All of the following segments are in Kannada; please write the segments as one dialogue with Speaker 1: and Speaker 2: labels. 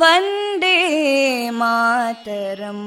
Speaker 1: वन्दे मातरम्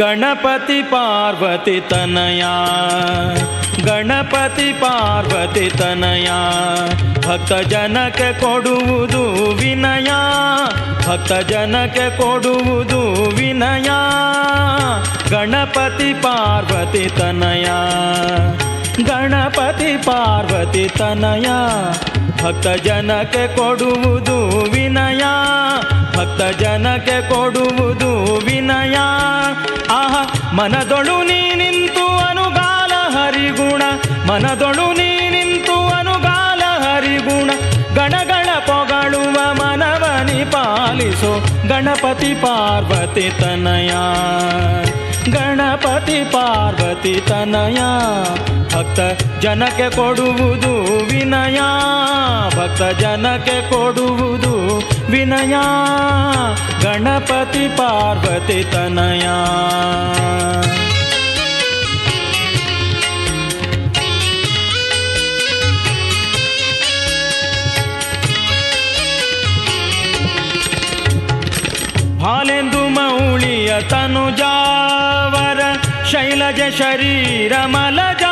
Speaker 2: ಗಣಪತಿ ಪಾರ್ವತಿ ತನಯ, ಗಣಪತಿ ಪಾರ್ವತಿ ತನಯ, ಭಕ್ತ ಜನಕ್ಕೆ ಕೊಡುವುದು ವಿನಯ, ಭಕ್ತ ಜನಕ್ಕೆ ಕೊಡುವುದು ವಿನಯ, ಗಣಪತಿ ಪಾರ್ವತಿ ತನಯ, ಗಣಪತಿ ಪಾರ್ವತಿ ತನಯ, ಭಕ್ತ ಜನಕ್ಕೆ ಕೊಡುವುದು ವಿನಯ, ಭಕ್ತ ಜನಕ್ಕೆ ಕೊಡುವುದು ವಿನಯ ಮನದೊಳು ನೀ ನಿಂತು ಅನುಗಾಲ ಹರಿಗುಣ. ಮನದೊಳು ನೀ ನಿಂತು ಅನುಗಾಲ ಹರಿಗುಣ. ಗಣಗಳ ಪೊಗಳುವ ಮನವನಿ ಪಾಲಿಸೋ. ಗಣಪತಿ ಪಾರ್ವತಿ ತನಯ. ಗಣಪತಿ ಪಾರ್ವತಿ ತನಯ. ಭಕ್ತ ಜನಕ್ಕೆ ಕೊಡುವುದು ವಿನಯ. ಭಕ್ತ ಜನಕ್ಕೆ ಕೊಡುವುದು ಗಣಪತಿ ಪಾರ್ವತಿ ತನಯ. ಹಾಲೆಂದು ಮೌಳಿಯ ತನುಜಾವರ ಶೈಲಜ ಶರೀರ ಮಲಜ.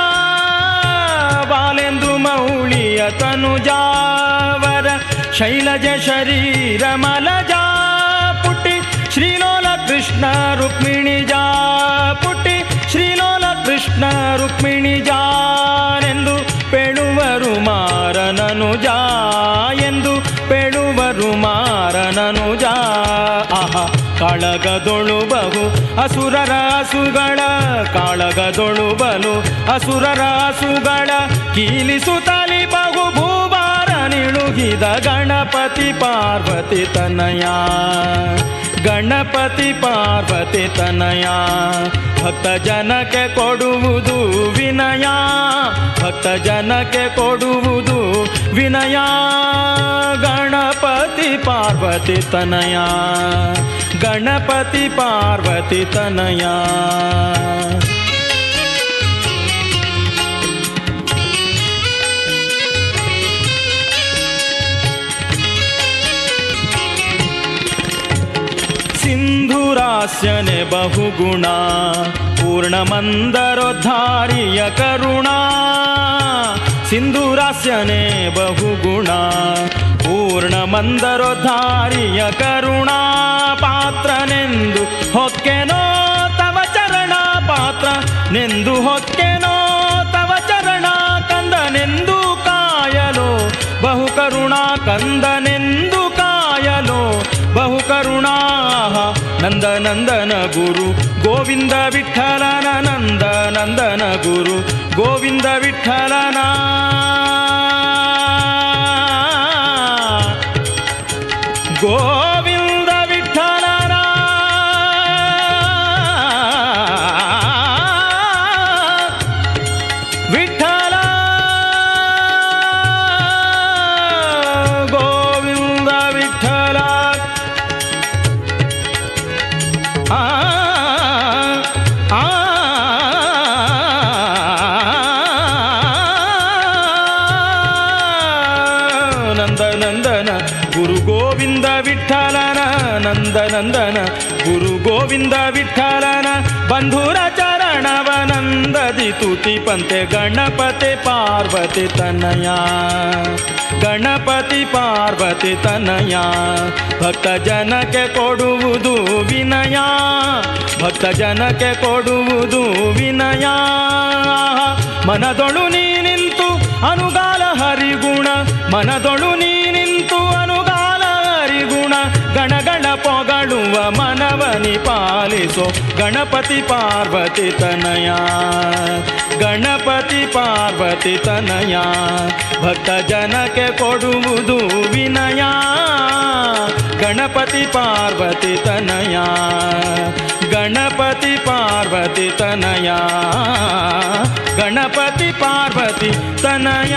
Speaker 2: ಬಾಲೆಂದು ಮೌಳಿಯ ತನುಜಾವರ ಶೈಲಜ ಶರೀರ ಮಲಜ ಪುಟ್ಟಿ. ಶ್ರೀಲೋಲ ಕೃಷ್ಣ ರುಕ್ಮಿಣಿ ಜಾ ಪುಟ್ಟಿ. ಶ್ರೀಲೋಲ ಕೃಷ್ಣ ರುಕ್ಮಿಣಿ ಜಾನೆಂದು ಪೆಳುವರು ಮಾರನನು ಜಾ ಎಂದು ಪೆಳುವರು ಮಾರನನು ಜಾ. ಆಹ ಕಾಳಗದೊಳು ಬಹು ಅಸುರರ ಅಸುಗಳ ಕಾಳಗದೊಳು ಬಲು ಅಸುಗಳ ತಲಿ ಬಹು ಭೂಭಾರ ನಿಳುಗಿದ ಗಣಪತಿ ಪಾರ್ವತಿ ತನಯ. ಗಣಪತಿ ಪಾರ್ವತಿ ತನಯ. ಭಕ್ತ ಜನಕ್ಕೆ ಕೊಡುವುದು ವಿನಯ. ಭಕ್ತ ಜನಕ್ಕೆ ಕೊಡುವುದು ವಿನಯ. ಗಣಪತಿ ಪಾರ್ವತಿ ತನಯ. ಗಣಪತಿ ಪಾರ್ವತಿ ತನಯ. ಸಿಂಧುರಾಸ್ಯನೆ ಬಹುಗುಣ, ಪೂರ್ಣಮಂದರೋದ್ಧಾರಿಯ ಕರುಣಾ. ಸಿಂಧುರಾಸ್ಯನೆ ಬಹುಗುಣ, ಪೂರ್ಣಮಂದರೋದ್ಧಾರಿಯ ಕರುಣಾ. ಪಾತ್ರನೆಂದು ಹೊಕ್ಕೆನೋ ತವ ಚರಣ ಪಾತ್ರ ನೆಂದು ಹೊಕ್ಕೆನೋ ತವ ಚರಣ. ಕಂದನೆಂದು ಕಾಯಲು ಬಹು ಕರುಣಾ ಕಂದನೆಂದು ನಂದ ನಂದನ ಗುರು ಗೋವಿಂದ ವಿಠಲನ ನಂದ ನಂದನ ಗುರು ಗೋವಿಂದ ವಿಠಲನ ನಂದ ನಂದನ ಗುರು ಗೋವಿಂದ ವಿಠಲನ ನಂದ ನಂದನ ಗುರು ಗೋವಿಂದ ವಿಠಲನ ಬಂಧುರ ಚರಣವ ನಂದದಿ ತುತಿ ಪಂತೆ ಗಣಪತಿ ಪಾರ್ವತಿ ತನಯ ಗಣಪತಿ ಪಾರ್ವತಿ ತನಯ ಭಕ್ತ ಜನಕ್ಕೆ ಕೊಡುವುದು ವಿನಯ. ಭಕ್ತ ಜನಕ್ಕೆ ಕೊಡುವುದು ವಿನಯ. ಮನದೊಳು ನೀ ನಿಂತು ಅನುಗಾಲ ಹರಿಗುಣ. ಮನದೊಳು ನೀ ನಿಂತು ಅನುಗಾಲಾರಿ ಗುಣ ಗಣಗಣ ಪೊಗಳುವ ಮನವನಿ ಪಾಲಿಸೋ ಗಣಪತಿ ಪಾರ್ವತಿ ತನಯ. ಗಣಪತಿ ಪಾರ್ವತಿ ತನಯ, ಭಕ್ತ ಜನಕ್ಕೆ ಕೊಡುವುದು ವಿನಯ. ಗಣಪತಿ ಪಾರ್ವತಿ ತನಯ, ಗಣಪತಿ ಪಾರ್ವತಿ ತನಯ. ಗಣಪತಿ ಪಾರ್ವತಿ ತನಯ.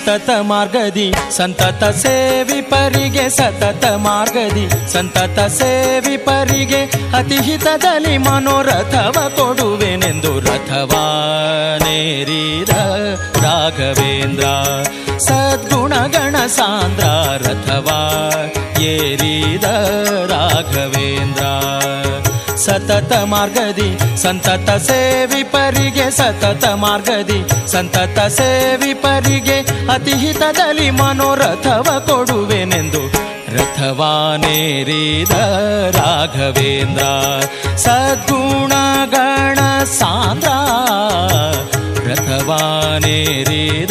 Speaker 2: ಸತತ ಮಾರ್ಗದಿ, ಸಂತತ ಸೇವಿ ಪರಿಗೆ ಸತತ ಮಾರ್ಗದಿ, ಸಂತತ ಸೇವಿ ಪರಿಗೆ ಹಿತದಲ್ಲಿ ಮನೋರಥವ ಕೊಡುವೆನೆಂದು ರಥವಾನೇರಿದ ರಾಘವೇಂದ್ರ. ಸದ್ಗುಣಗಣ ಸಾಂದ್ರ ರಥವಾ ಏರಿದ ರಾಘವೇಂದ್ರ. ಸತತ ಮಾರ್ಗದಿ, ಸಂತತ ಸೇವಿ ಪರಿಗೆ ಸತತ ಮಾರ್ಗದಿ, ಸಂತತ ಸೇವಿಪರಿಗೆ ಅತಿ ಹಿತದಲ್ಲಿ ಮನೋರಥವ ಕೊಡುವೆನೆಂದು ರಥವಾನೇರಿದ ರಾಘವೇಂದ್ರ. ಸದ್ಗುಣಗಣ ಸಾಂದ್ರ. ರಥವಾನೇರಿದ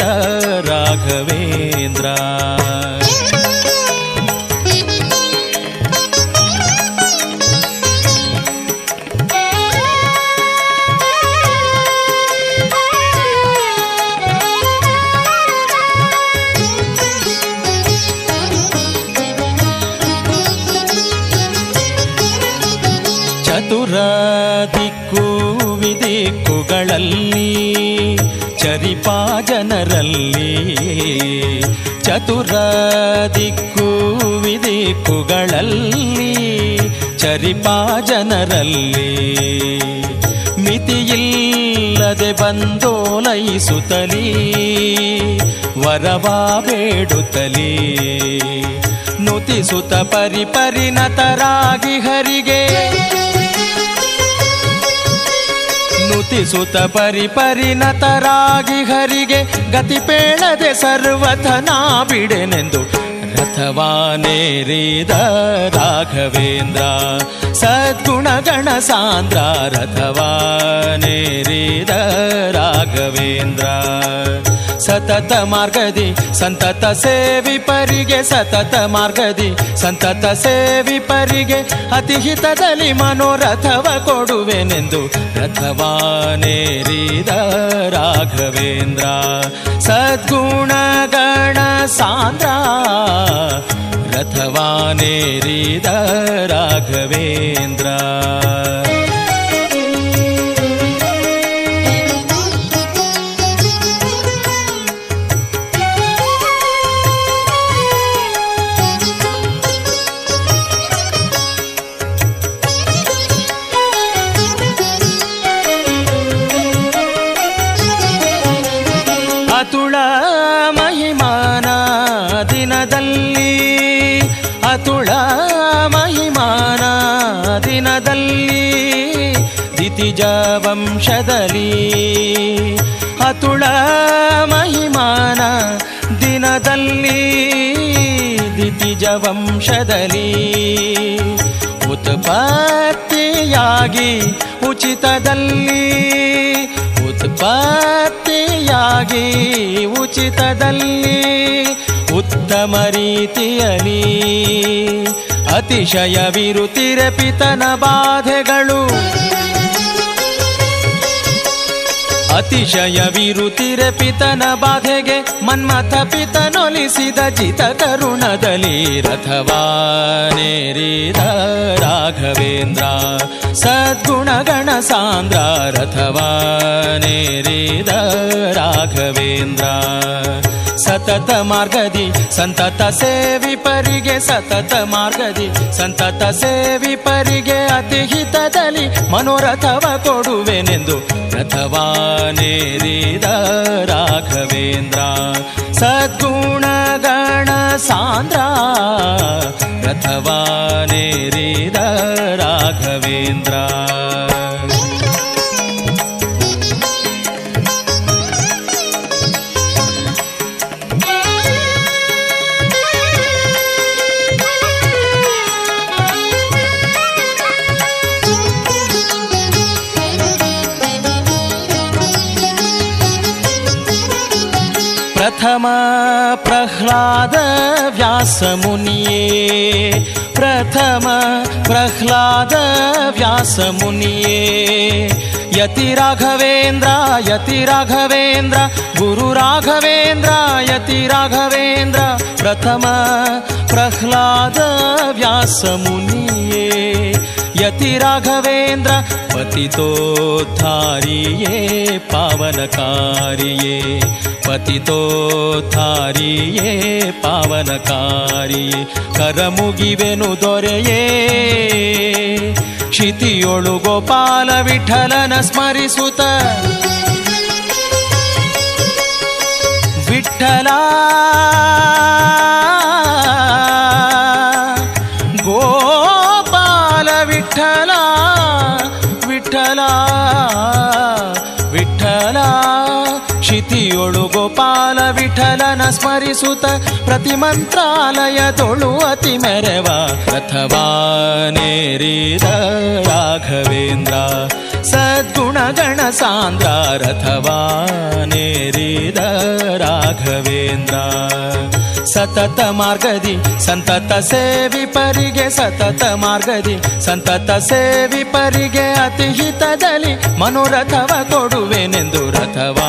Speaker 2: ರಾಘವೇಂದ್ರ. ಜನರಲ್ಲಿ ಚತುರ ದಿಕ್ಕು ವಿದಿಕ್ಕುಗಳಲ್ಲಿ ಚರಿಪಾ ಜನರಲ್ಲಿ. ಮಿತಿಯಿಲ್ಲದೆ ಬಂದೋಲೈಸುತ್ತಲೀ ವರವಾ ಬೇಡುತ್ತಲೀ. ನುತಿಸುತ್ತ ಪರಿಪರಿಣತರಾಗಿ ಹರಿಗೆ. ನುತಿಸುತ್ತ ಪರಿ ಪರಿಣತರಾಗಿ ಹರಿಗೆ ಗತಿ ಪೇಳದೆ ಸರ್ವಥನಾ ಬಿಡೆನೆಂದು. ರಥವಾನೇರಿದ ರಾಘವೇಂದ್ರ ಸದ್ಗುಣಗಣ ಸಾಂದ್ರ ರಥವಾನೇರಿದ ರಾಘವೇಂದ್ರ. ಸತತ ಮಾರ್ಗದಿ, ಸಂತತ ಸೇವಿ ಪರಿಗೆ, ಸತತ ಮಾರ್ಗದಿ, ಸಂತತ ಸೇವಿ ಪರಿಗೆ ಅತಿಹಿತದಲ್ಲಿ ಮನೋರಥವ ಕೊಡುವೆನೆಂದು ರಥವಾನೇರಿದ ರಾಘವೇಂದ್ರ. ಸದ್ಗುಣ ಗಣ ಸಾಂದ್ರ ರಥವಾನೇರಿದ ರಾಘವೇಂದ್ರ. ವಂಶದಲ್ಲಿ ಅತುಳ ಮಹಿಮಾನ ದಿನದಲ್ಲಿ ದಿತಿಜ ವಂಶದಲ್ಲಿ ಉತ್ಪತ್ತಿಯಾಗಿ ಉಚಿತದಲ್ಲಿ ಉತ್ಪತ್ತಿಯಾಗಿ ಉಚಿತದಲ್ಲಿ ಉತ್ತಮ ರೀತಿಯಲಿ ಅತಿಶಯವಿರುತ್ತಿರೆ ಪಿತನ ಬಾಧೆಗಳು ಅತಿಶಯವಿರುತ್ತಿರೆ ಪಿತನ ಬಾಧೆಗೆ ಮನ್ಮಥ ಪಿತನೊಲಿಸಿದ ಜಿತ ಕರುಣದಲ್ಲಿ ರಥವಾನೇರಿದ ರಾಘವೇಂದ್ರ. ಸದ್ಗುಣಗಣ ಸಾಂದ್ರ ರಥವಾನೇರಿದ ರಾಘವೇಂದ್ರ. ಸತತ ಮಾರ್ಗದಿ, ಸಂತತ ಸೇವಿ ಪರಿಗೆ, ಸತತ ಮಾರ್ಗದಿ, ಸಂತತ ಸೇವಿ ಪರಿಗೆ ಅತಿ ಹಿತದಲ್ಲಿ ಮನೋರಥವ ಕೊಡುವೆನೆಂದು ರಥವಾನೇರಿದ निरेद राघवेन्द्रा सद्गुणगणसान्द्रा गतवा निृद राघवेन्द्रा। व्यासमुनिये। प्रथम प्रह्लाद व्यासमुनिये। यति राघवेन्द्र यति राघवेन्द्र गुरुराघवेन्द्र यति राघवेन्द्र प्रथम प्रह्लाद व्यासमुनिये। ಪ್ರಥಮ ಪ್ರಹ್ಲಾದ ವ್ಯಾಸ ಪಾವನ ಯತಿ ರಾಘವೇಂದ್ರ ಪತಿತೋದ್ಧಾರಿಯೇ ಪಾವನಕಾರಿಯೇ ಪತಿತೋದ್ಧಾರಿಯೇ ಪಾವನಕಾರಿಯೇ ಕರಮುಗಿವೆನು ದೊರೆಯೇ. ವಿಠಲನ ಸ್ಮರಿಸುತ್ತ ಪ್ರತಿ ಮಂತ್ರಾಲಯದೊಳು ಅತಿ ಮೆರವ ರಥವಾನೇರಿದ ರಾಘವೇಂದ್ರ. ಸದ್ಗುಣಗಣ ಸಾಂದ್ರ ರಥವಾನೇರಿದ ರಾಘವೇಂದ್ರ. ಸತತ ಮಾರ್ಗದಿ, ಸಂತತ ಸೇವಿ ಪರಿಗೆ, ಸತತ ಮಾರ್ಗದಿ, ಸಂತತ ಸೇವಿ ಪರಿಗೆ ಅತಿ ಹಿತದಲ್ಲಿ ಮನೋರಥವ ಕೊಡುವೆನೆಂದು ರಥವಾನೇರಿದ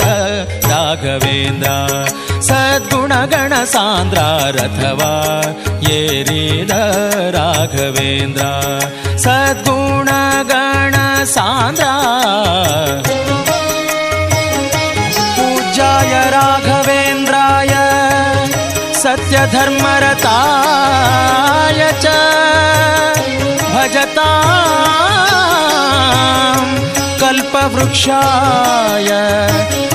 Speaker 2: ರಾಘವೇಂದ್ರ राघवेन्द्रा। सद्गुणगणसान्द्रारथवा येरील राघवेन्द्रा। सद्गुणगणसान्द्रा पूजाय राघवेन्द्राय सत्यधर्मरताय च भजता कल्पवृक्षाय।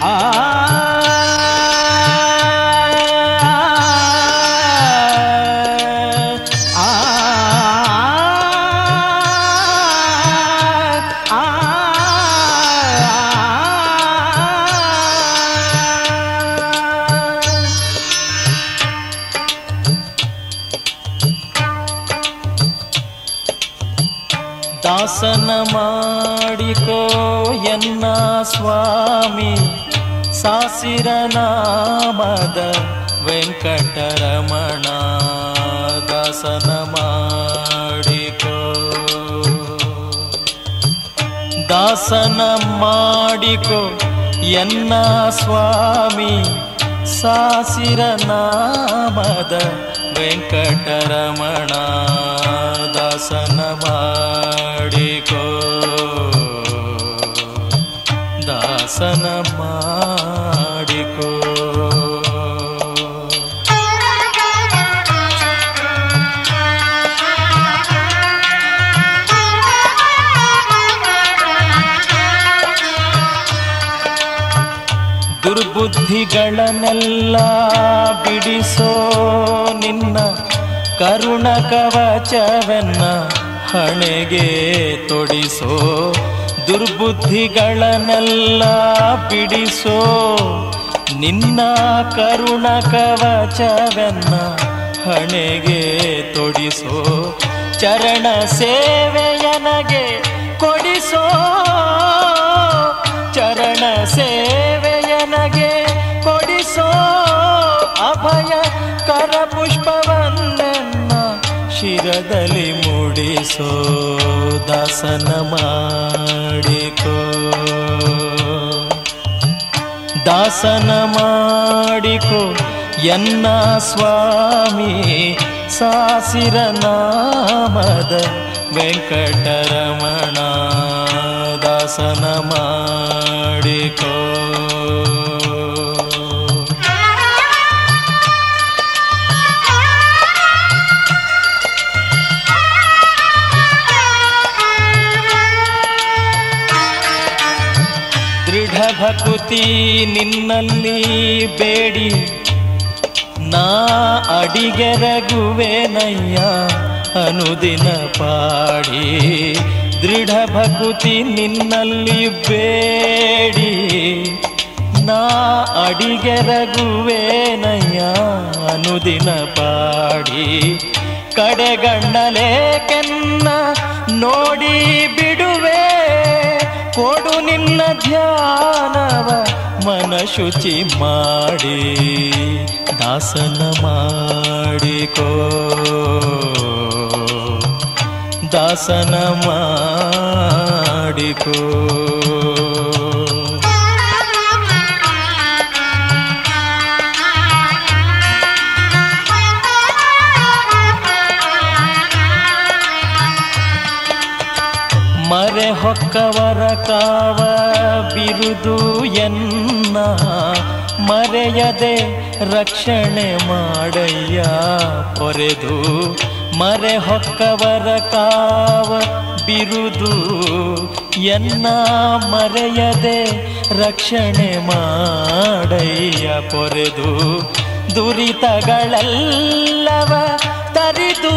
Speaker 2: ದಾಸನ ಸಾಸಿರ ನಾಮದ ವೆಂಕಟರಮಣ ದಾಸನ ಮಾಡಿಕೋ. ದಾಸನ ಮಾಡಿಕೋ ಎನ್ನ ಸ್ವಾಮಿ ಸಾಸಿರ ನಾಮದ ವೆಂಕಟರಮಣ ದಾಸನ ಮಾಡಿಕೋ. ದಾಸನ ಮಾಡಿಕೋ. ದುರ್ಬುದ್ಧಿಗಳನ್ನೆಲ್ಲ ಬಿಡಿಸೋ ನಿನ್ನ ಕರುಣ ಕವಚವೆನ್ನ ಹಣೆಗೆ ತೊಡಿಸೋ. ದುರ್ಬುದ್ಧಿಗಳನ್ನೆಲ್ಲ ಬಿಡಿಸೋ ನಿನ್ನ ಕರುಣ ಕವಚವೆನ್ನ ಹಣೆಗೆ ತೊಡಿಸೋ ಚರಣ ಸೇವೆಯನಗೆ ಕೊಡಿಸೋ ಚರಣ ಸೇವೆಯನಗೆ ಕೊಡಿಸೋ ಅಭಯ ಕರ ಪುಷ್ಪವನ್ನ ಶಿರದಲ್ಲಿ ಮೂಡಿಸೋ ದಾಸನ ಮಾಡಿಕೋ. ದಾಸನ ಮಾಡಿಕೋ ಎನ್ನ ಸ್ವಾಮಿ ಸಾಸಿರ ನಾಮದ ವೆಂಕಟರಮಣ. ದಾಸನ ಮಾಡಿಕೋ. ಭಕುತಿ ನಿನ್ನಲ್ಲಿ ಬೇಡಿ. ನಾ ಅಡಿಗೆರಗುವೆನಯ್ಯ, ಅನುದಿನ ಪಾಡಿ. ದೃಢ ಭಕುತಿ ನಿನ್ನಲ್ಲಿ ಬೇಡಿ. ನಾ ಅಡಿಗೆರಗುವೆನಯ್ಯ, ಅನುದಿನ ಪಾಡಿ. ಕಡೆಗಣ್ಣಲೇಕೆನ್ನ ನೋಡಿ ಬಿಡುವೆ. ಕೊಡು ನಿನ್ನ ಧ್ಯಾನವ ಮನ ಶುಚಿ ಮಾಡಿ ದಾಸನ ಮಾಡಿಕೋ. ದಾಸನ ಮಾಡಿಕೋ. ಮರೆ ಹೊಕ್ಕವರ ಕಾವ ಬಿರುದು ಎನ್ನ ಮರೆಯದೆ ರಕ್ಷಣೆ ಮಾಡಯ್ಯ ಪೊರೆದು ಮರೆ ಹೊಕ್ಕವರ ಕಾವ ಬಿರುದು ಎನ್ನ ಮರೆಯದೆ ರಕ್ಷಣೆ ಮಾಡಯ್ಯ ಪೊರೆದು ದುರಿತಗಳೆಲ್ಲವ ತರಿದು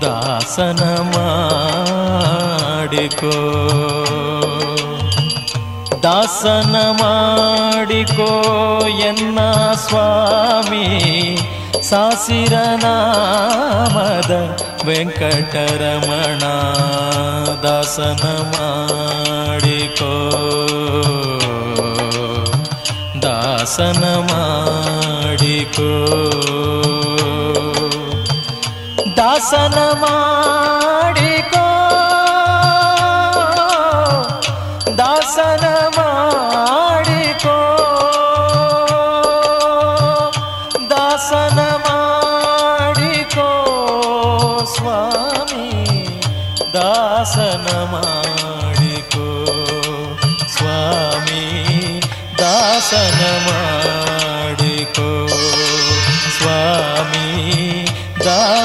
Speaker 2: ದಾಸನ ಮಾಡಿಕೋ. ದಾಸನ ಮಾಡಿಕೋ ಎನ್ನ ಸ್ವಾಮಿ ಸಾಸಿರನಾಮದ ವೆಂಕಟರಮಣ. ದಾಸನ ಮಾಡಿಕೋ. ದಾಸನ ಮಾಡಿಕೋ. ದಾಸನ ಮಾಡಿಕೋ ದಾಸನ ಮಾಡಿಕೋ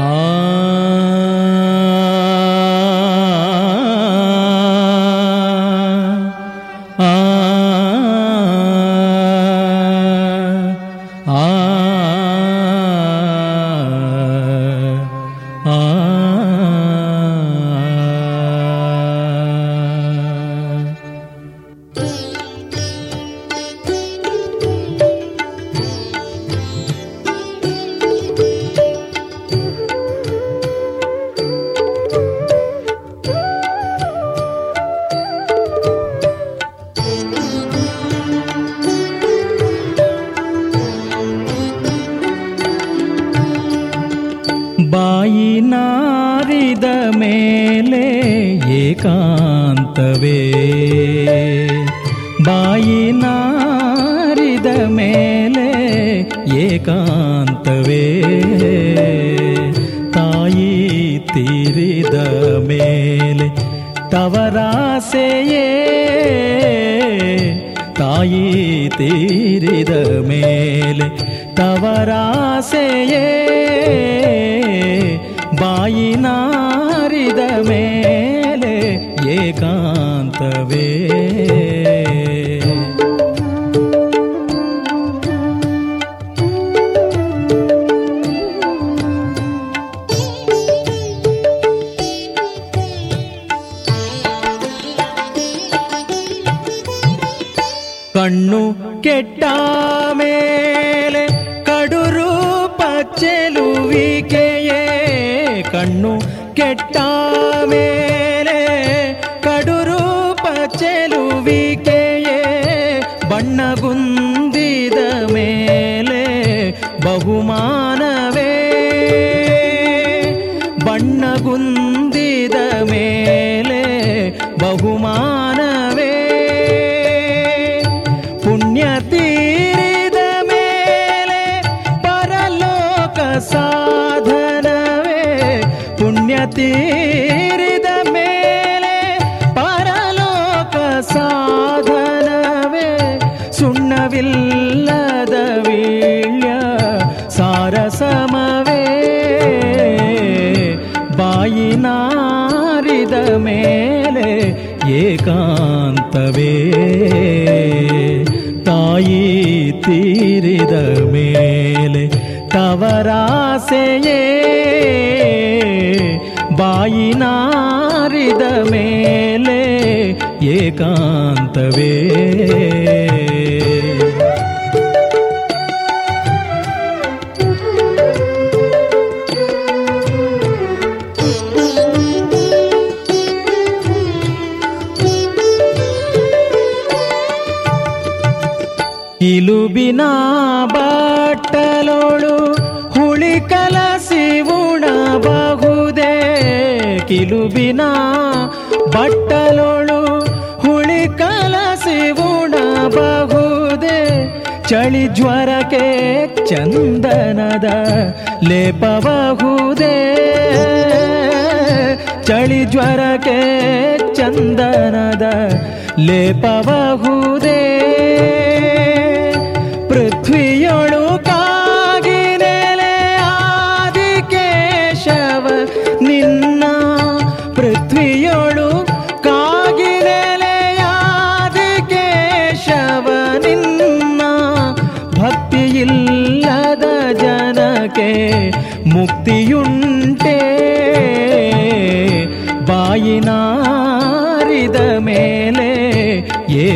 Speaker 2: Ah. ತೀರಿದ ಮೇಲೆ ತವರಾಸೆಯೇ ಬಾಯಿ ನಾರಿದ ಮೇಲೆ ಏಕಾಂತವೇ ಇಲುಬಿನ ಬಟ್ಟಲೋಳು ಹುಳಿ ಕಲಸಿ ಉಣಬಹುದೇ. ಕಿಲುಬಿನ ಬಟ್ಟಲೋಳು ಹುಳಿ ಕಲಸಿ ಉಣಬಹುದೇ. ಚಳಿ ಜ್ವರಕ್ಕೆ ಚಂದನದ ಲೇಪಬಹುದೇ. ಚಳಿ ಜ್ವರಕ್ಕೆ ಚಂದನದ ಲೇಪಬಹುದೇ.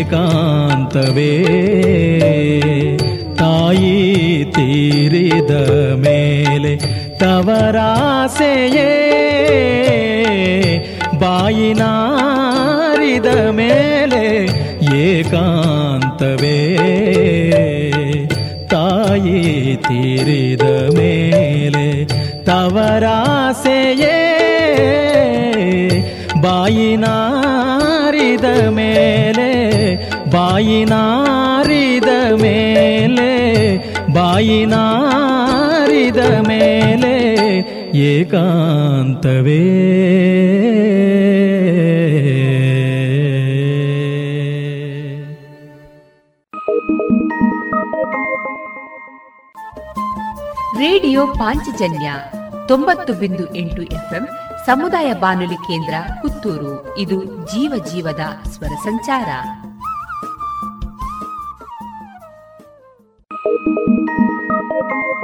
Speaker 2: ಏಕಾಂತವೇ ತಾಯಿ ತೀರಿದ ಮೇಲೆ ತವರಾಸೆಯೇ ಬಾಯಿನಾರಿದ ಮೇಲೆ ಏಕಾಂತವೇ ತಾಯಿ ತೀರಿದ ಮೇಲೆ ತವರಾಸೆಯೇ ಬಾಯಿನಾರಿದ ಮೇಲೆ ಬಾಯಿನಾರಿದ ಮೇಲೆ ಬಾಯಿನಾರಿದ ಮೇಲೆ ಏಕಾಂತವೇ.
Speaker 3: ರೇಡಿಯೋ ಪಾಂಚಜನ್ಯ ತೊಂಬತ್ತು ಬಿಂದು ಎಂಟು ಎಫ್ಎಂ ಸಮುದಾಯ ಬಾನುಲಿ ಕೇಂದ್ರ ಪುತ್ತೂರು. ಇದು ಜೀವ ಜೀವದ ಸ್ವರ ಸಂಚಾರ.
Speaker 2: ಉಮೆಯರಸನ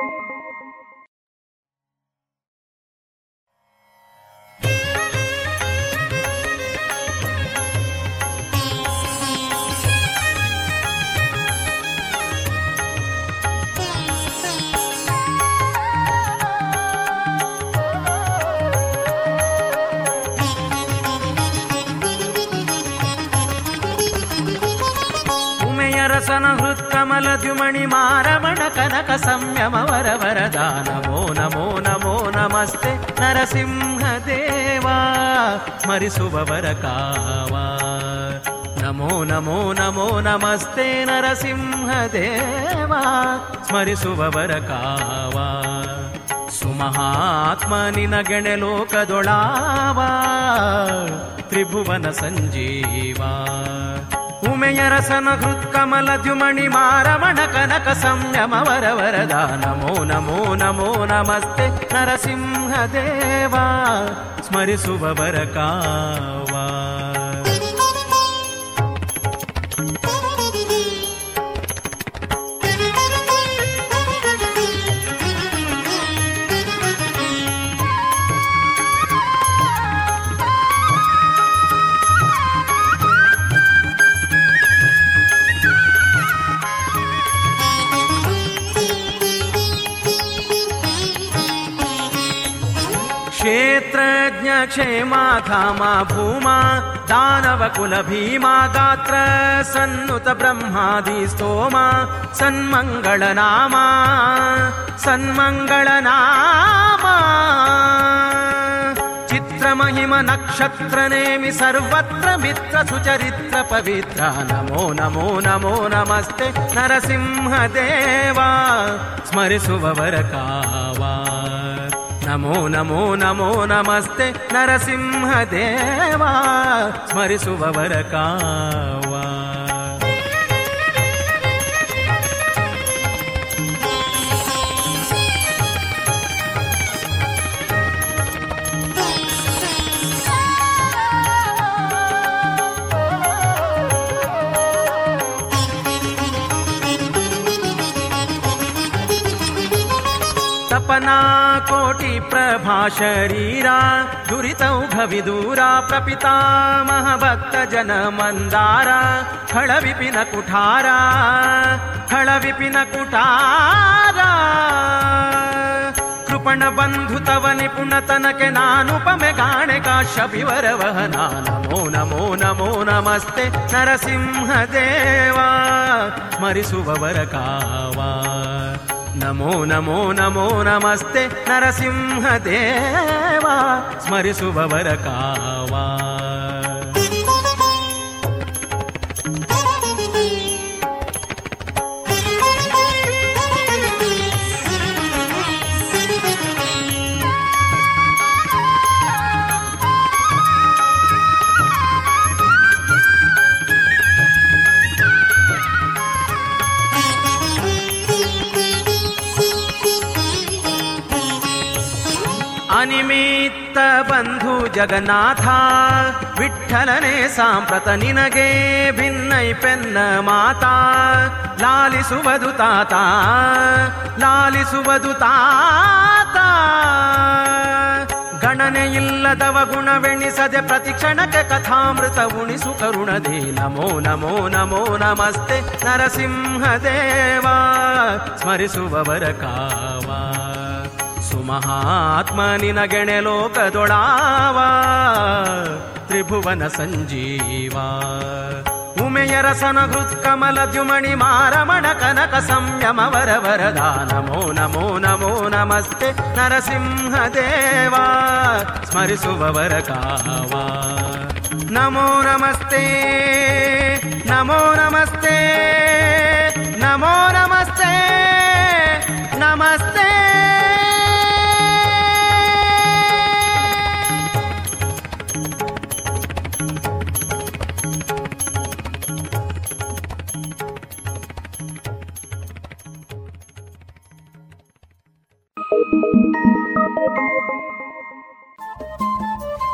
Speaker 2: ಹೃತ್ಕಮಲದ್ಯುಮಣಿ ಮಾರಮಣ ಕನಕ ಸಂಯಮ ವರ ವರದ ನಮೋ ನಮೋ ನಮೋ ನಮಸ್ತೆ ನರಸಿಂಹ ದೇವಾ ಸ್ಮರಿಸುವವರ ಕಾವ. ನಮೋ ನಮೋ ನಮೋ ನಮಸ್ತೆ ನರಸಿಂಹ ದೇವಾ ಸ್ಮರಿಸುವವರ ಕಾವ. ಸುಮಹಾತ್ಮ ನಿನಗೆಣೆ ಲೋಕದೊಳಾವ, ತ್ರಿಭುವನ ಸಂಜೀವ. उमेर समकृत् कमल द्युमणि मारमण कनक संयम वर वरदा नमो नमो नमो नमस्ते नरसिंहदेवा स्मरिसुभवर का वा क्षेमाधामा भूमा दानव भीमा गात्र सन्नुत ब्रह्मादि स्तोमा सन्मङ्गलनामा सन्मङ्गलनामा चित्रमहिम नक्षत्रनेमि सर्वत्र मित्र सुचरित्र पवित्र। नमो नमो नमो नमस्ते नरसिंहदेवा देव నమో నమో నమో నమస్తే నరసింహదేవా స్మరిసువర కావా తపనా కో प्रभा शरीरा दुरितौ भविदूरा प्रपितामह भक्त जन मन्दारा खळविपिन कुठारा खळ विपिन कुठारा। कृपण बन्धुतव निपुणतनके नानुपमे गाणे शपि वरवह नमो नमो नमो नमस्ते नरसिंहदेवा देवा मरिसुवर नमो नमो नमो नमस्ते नरसिंहदेवा स्मरिसुभवरका वा ಅನಿಮಿತ್ತ ಬಂಧು ಜಗನ್ನಾಥ ವಿಠಲನೆ ಸಾಂಪ್ರತ ನಿನಗೆ ಭಿನ್ನೈ ಪೆನ್ನ ಮಾತಾ. ಲಾಲಿಸುವುದು ತಾತ ಲಾಲಿಸುವುದು ತಾತ ಗಣನೆ ಇಲ್ಲದವ ಗುಣವೆಣಿಸದೆ ಪ್ರತಿ ಕ್ಷಣಕ್ಕೆ ಕಥಾಮೃತ ಉಣಿಸು ಕರುಣದೇ. ನಮೋ ನಮೋ ನಮೋ, ನಮಸ್ತೆ ನರಸಿಂಹದೇವ, ಸ್ಮರಿಸುವವರ ಕಾವ. ಸುಮಹಾತ್ಮ ನಿನಗೆಣೆ ಲೋಕದೊಳಾವ, ತ್ರಿಭುವನ ಸಂಜೀವ. ಉಮೆಯ ರಸನ ಹೃತ್ಕಮಲ ದ್ಯುಮಣಿ ಮಾರಮಣ ಕನಕ ಸಂಯಮ ವರ ವರದ ನಮೋ ನಮೋ ನಮೋ ನಮಸ್ತೆ ನರಸಿಂಹದೇವ, ಸ್ಮರಿಸುವವರ ಕಾವ. ನಮೋ ನಮಸ್ತೆ ನಮೋ ನಮಸ್ತೆ ನಮೋ ನಮಸ್ತೆ.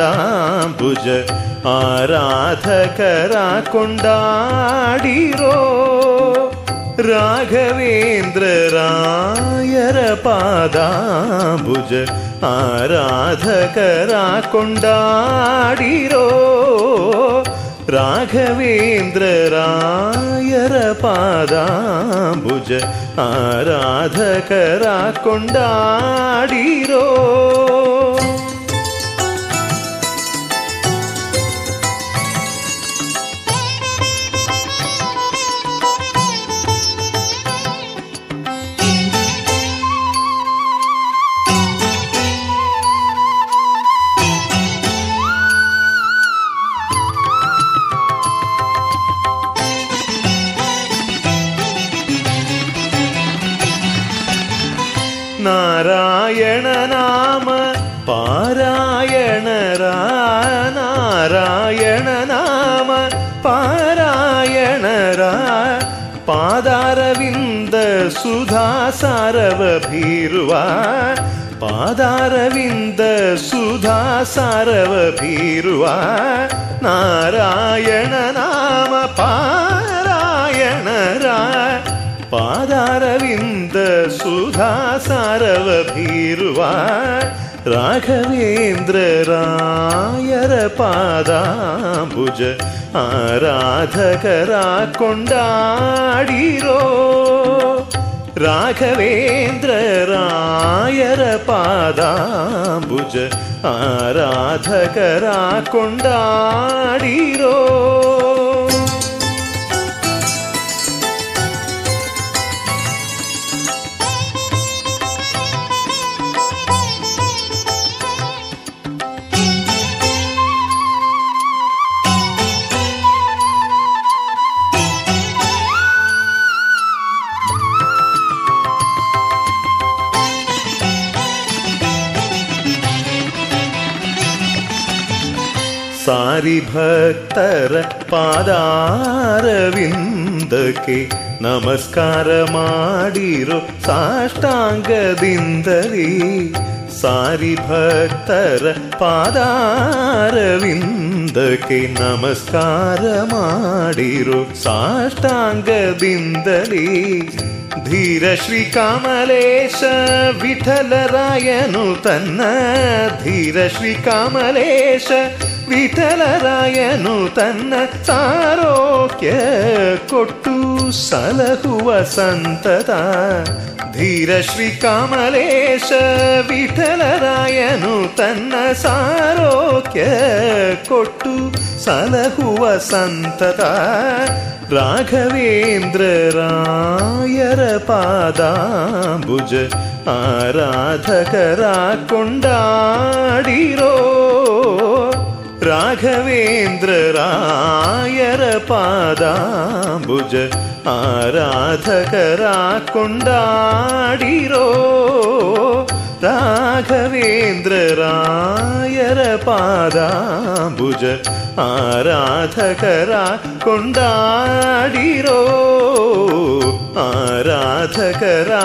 Speaker 4: ಪಾದಾಂಬುಜ ಆರಾಧಕರ ಕೊಂಡಾಡಿರೋ ರಾಘವೇಂದ್ರ ರಾಯರ ಪಾದಾಂಬುಜ ಆರಾಧಕರ ಕೊಂಡಾಡಿರೋ ರಾಘವೇಂದ್ರ ರಾಯರ ಪಾದಾಂಬುಜ ಆರಾಧಕರ ಕೊಂಡಾಡಿರೋ ಸುಧಾ ಸಾರವ ಭೀರುವ ಪಾದಾರವಿಂದ ಸುಧಾ ಸಾರವ ಭೀರುವ ನಾರಾಯಣ ನಾಮ ಪಾರಾಯಣರ ಪಾದಾರವಿಂದ ಸುಧಾ ಸಾರವ ಭೀರುವ ರಾಘವೇಂದ್ರ ರಾಯರ ಪಾದಾಂಬುಜ ಆರಾಧಕರ ಕೊಂಡಾಡಿರೋ राघवेन्द्ररायर पादाम्बुज आराधकरा कुण्डाडीरो। ಆರಾಧಕರ ಕೊಂಡಾಡಿರೋ ಸಾರಿ ಭಕ್ತರ ಪಾದಾರವಿಂದಕ್ಕೆ ನಮಸ್ಕಾರ ಮಾಡಿರೋ ಸಾಷ್ಟಾಂಗದಿಂದಲೇ ಸಾರಿ ಭಕ್ತರ ಪಾದಾರವಿಂದಕ್ಕೆ ನಮಸ್ಕಾರ ಮಾಡಿರೋ ಸಾಷ್ಟಾಂಗದಿಂದಲೇ ಧೀರ ಶ್ರೀ ಕಾಮಲೇಶ ವಿಠಲರಾಯನು ತನ್ನ ಧೀರ ಶ್ರೀ ಕಾಮಲೇಶ ವಿಠಲರಾಯನು ತನ್ನ ಸಾರೋಕ್ಯ ಕೊಟ್ಟು ಸಲಹುವ ಸಂತತ. ಧೀರ ಶ್ರೀ ಕಮಲೇಶ ವಿಠಲರಾಯನು ತನ್ನ ಸಾರೋಕ್ಯ ಕೊಟ್ಟು ಸಲಹುವ ಸಂತತ. ರಾಘವೇಂದ್ರ ರಾಯರ ಪಾದಾಂಬುಜ ಆರಾಧಕರ ಕೊಂಡಾಡಿರೋ राघवेन्द्र रायर पादाम्बुज आराधकरा कुण्डाडीरो। राघवेन्द्र पादाम्बुज आराधकरा कुण्डा रो आराधरा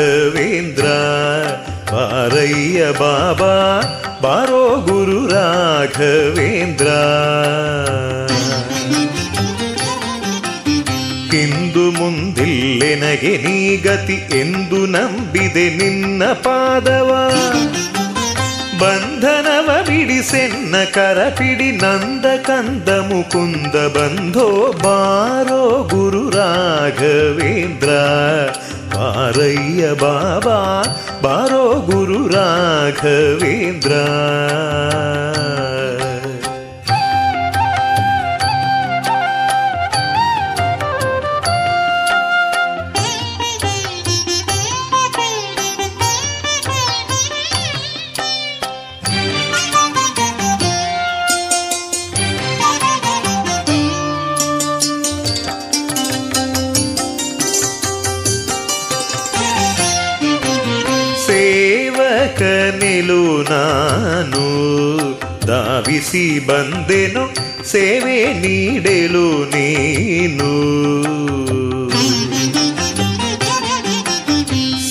Speaker 4: ರಾಘವೇಂದ್ರ, ಬಾರಯ್ಯ ಬಾಬಾ, ಬಾರೋ ಗುರು ರಾಘವೇಂದ್ರ. ಇಂದು ಮುಂದಿಲ್ಲೆನಗೆ ನೀ ಗತಿ ಎಂದು ನಂಬಿದೆ ನಿನ್ನ ಪಾದವ. ಬಂಧನವ ಬಿಡಿಸೆನ್ನ ಕರಪಿಡಿ ನಂದ ಕಂದ ಮುಕುಂದ ಬಂಧೋ ಬಾರೋ ಗುರು ರಾಘವೇಂದ್ರ. ಬಾರಯ್ಯ ಬಾಬಾ ಬಾರೋ ಗುರು ರಾಘವೇಂದ್ರ ಧಾವಿಸಿ ಬಂದೆನು, ಸೇವೆ ನೀಡೆಲು ನೀನು.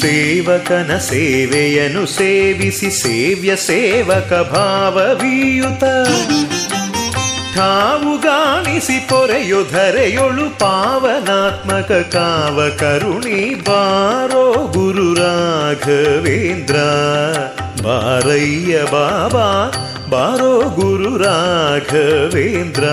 Speaker 4: ಸೇವಕನ ಸೇವೆಯನ್ನು ಸೇವಿಸಿ ಸೇವ್ಯ ಸೇವಕ ಭಾವವೀಯುತ. ಠಾವು ಗಾಣಿಸಿ ಪೊರೆಯು ಧರೆಯೊಳು ಪಾವನಾತ್ಮಕ ಕಾವ ಕರುಣಿ ಬಾರೋ ಗುರು ರಾಘವೇಂದ್ರ. ಬಾರಯ್ಯ ಬಾಬಾ ಬಾರೋ ಗುರು ರಾಘವೇಂದ್ರ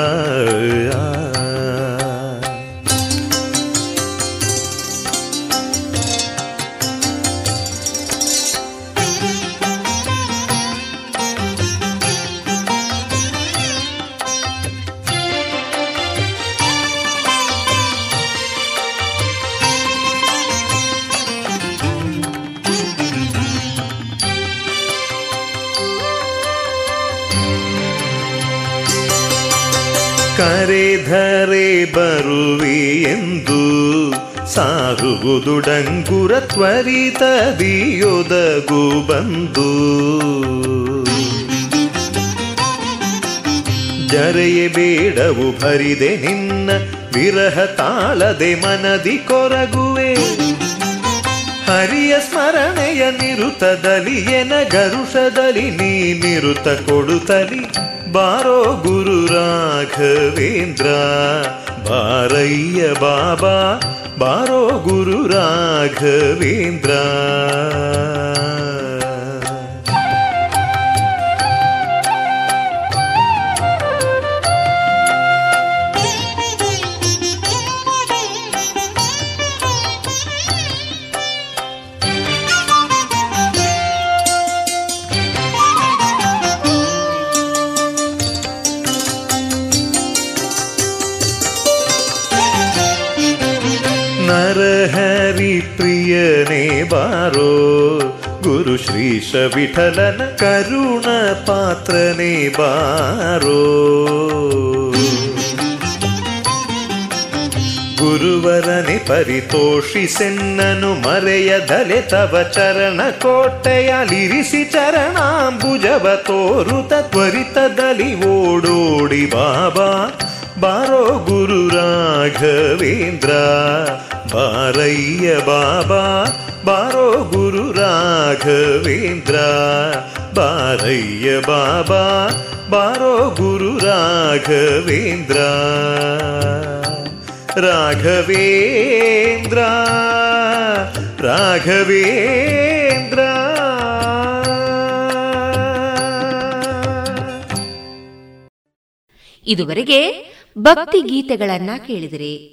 Speaker 4: ಕರೆಧರೆ ಬರುವಿ ಎಂದು ಸಾರುವುದು ಡಂಗುರ ತ್ವರಿತದಿಯೊದಗು ಬಂದು. ಜರೆಯೇ ಬೇಡವು ಭರಿದೆ ನಿನ್ನ ವಿರಹ ತಾಳದೆ ಮನದಿ ಕೊರಗುವೆ. ಹರಿಯ ಸ್ಮರಣೆಯ ನಿರುತದಲ್ಲಿ ಎನ ಗರುಷದಲ್ಲಿ ನೀ ನಿರುತ ಕೊಡುತ್ತಲಿ. ಬಾರೋ ಗುರು ರಾಘವೇಂದ್ರ ಬಾರಯ್ಯ ಬಾಬಾ ಬಾರೋ ಗುರು ರಾಘವೇಂದ್ರ ಹರಿಪ್ರಿಯನೇ ಬಾರೋ ಗುರು ಶ್ರೀಶ ವಿಠಲನ ಕರುಣ ಪಾತ್ರನೇ ಬಾರೋ. ಗುರುವರನೆ ಪರಿತೋಷಿಸೆನ್ನನು ಮರೆಯದಲೆ ತವ ಚರಣ ಕೋಟೆಯಲಿರಿಸಿ ಚರಣಾಂಬುಜವ ತೋರುತ ತ್ವರಿತದಲ್ಲಿ ಓಡೋಡಿ ಬಾಬಾ. ಬಾರೋ ಗುರು ರಾಘವೇಂದ್ರ. ಬಾರಯ್ಯ ಬಾಬಾ, ಬಾರೋ ಗುರು ರಾಘವೇಂದ್ರ. ಬಾರಯ್ಯ ಬಾಬಾ, ಬಾರೋ ಗುರು ರಾಘವೇಂದ್ರ. ರಾಘವೇಂದ್ರ ರಾಘವೇಂದ್ರ.
Speaker 3: ಇದುವರೆಗೆ ಭಕ್ತಿ ಗೀತೆಗಳನ್ನ ಕೇಳಿದಿರಿ.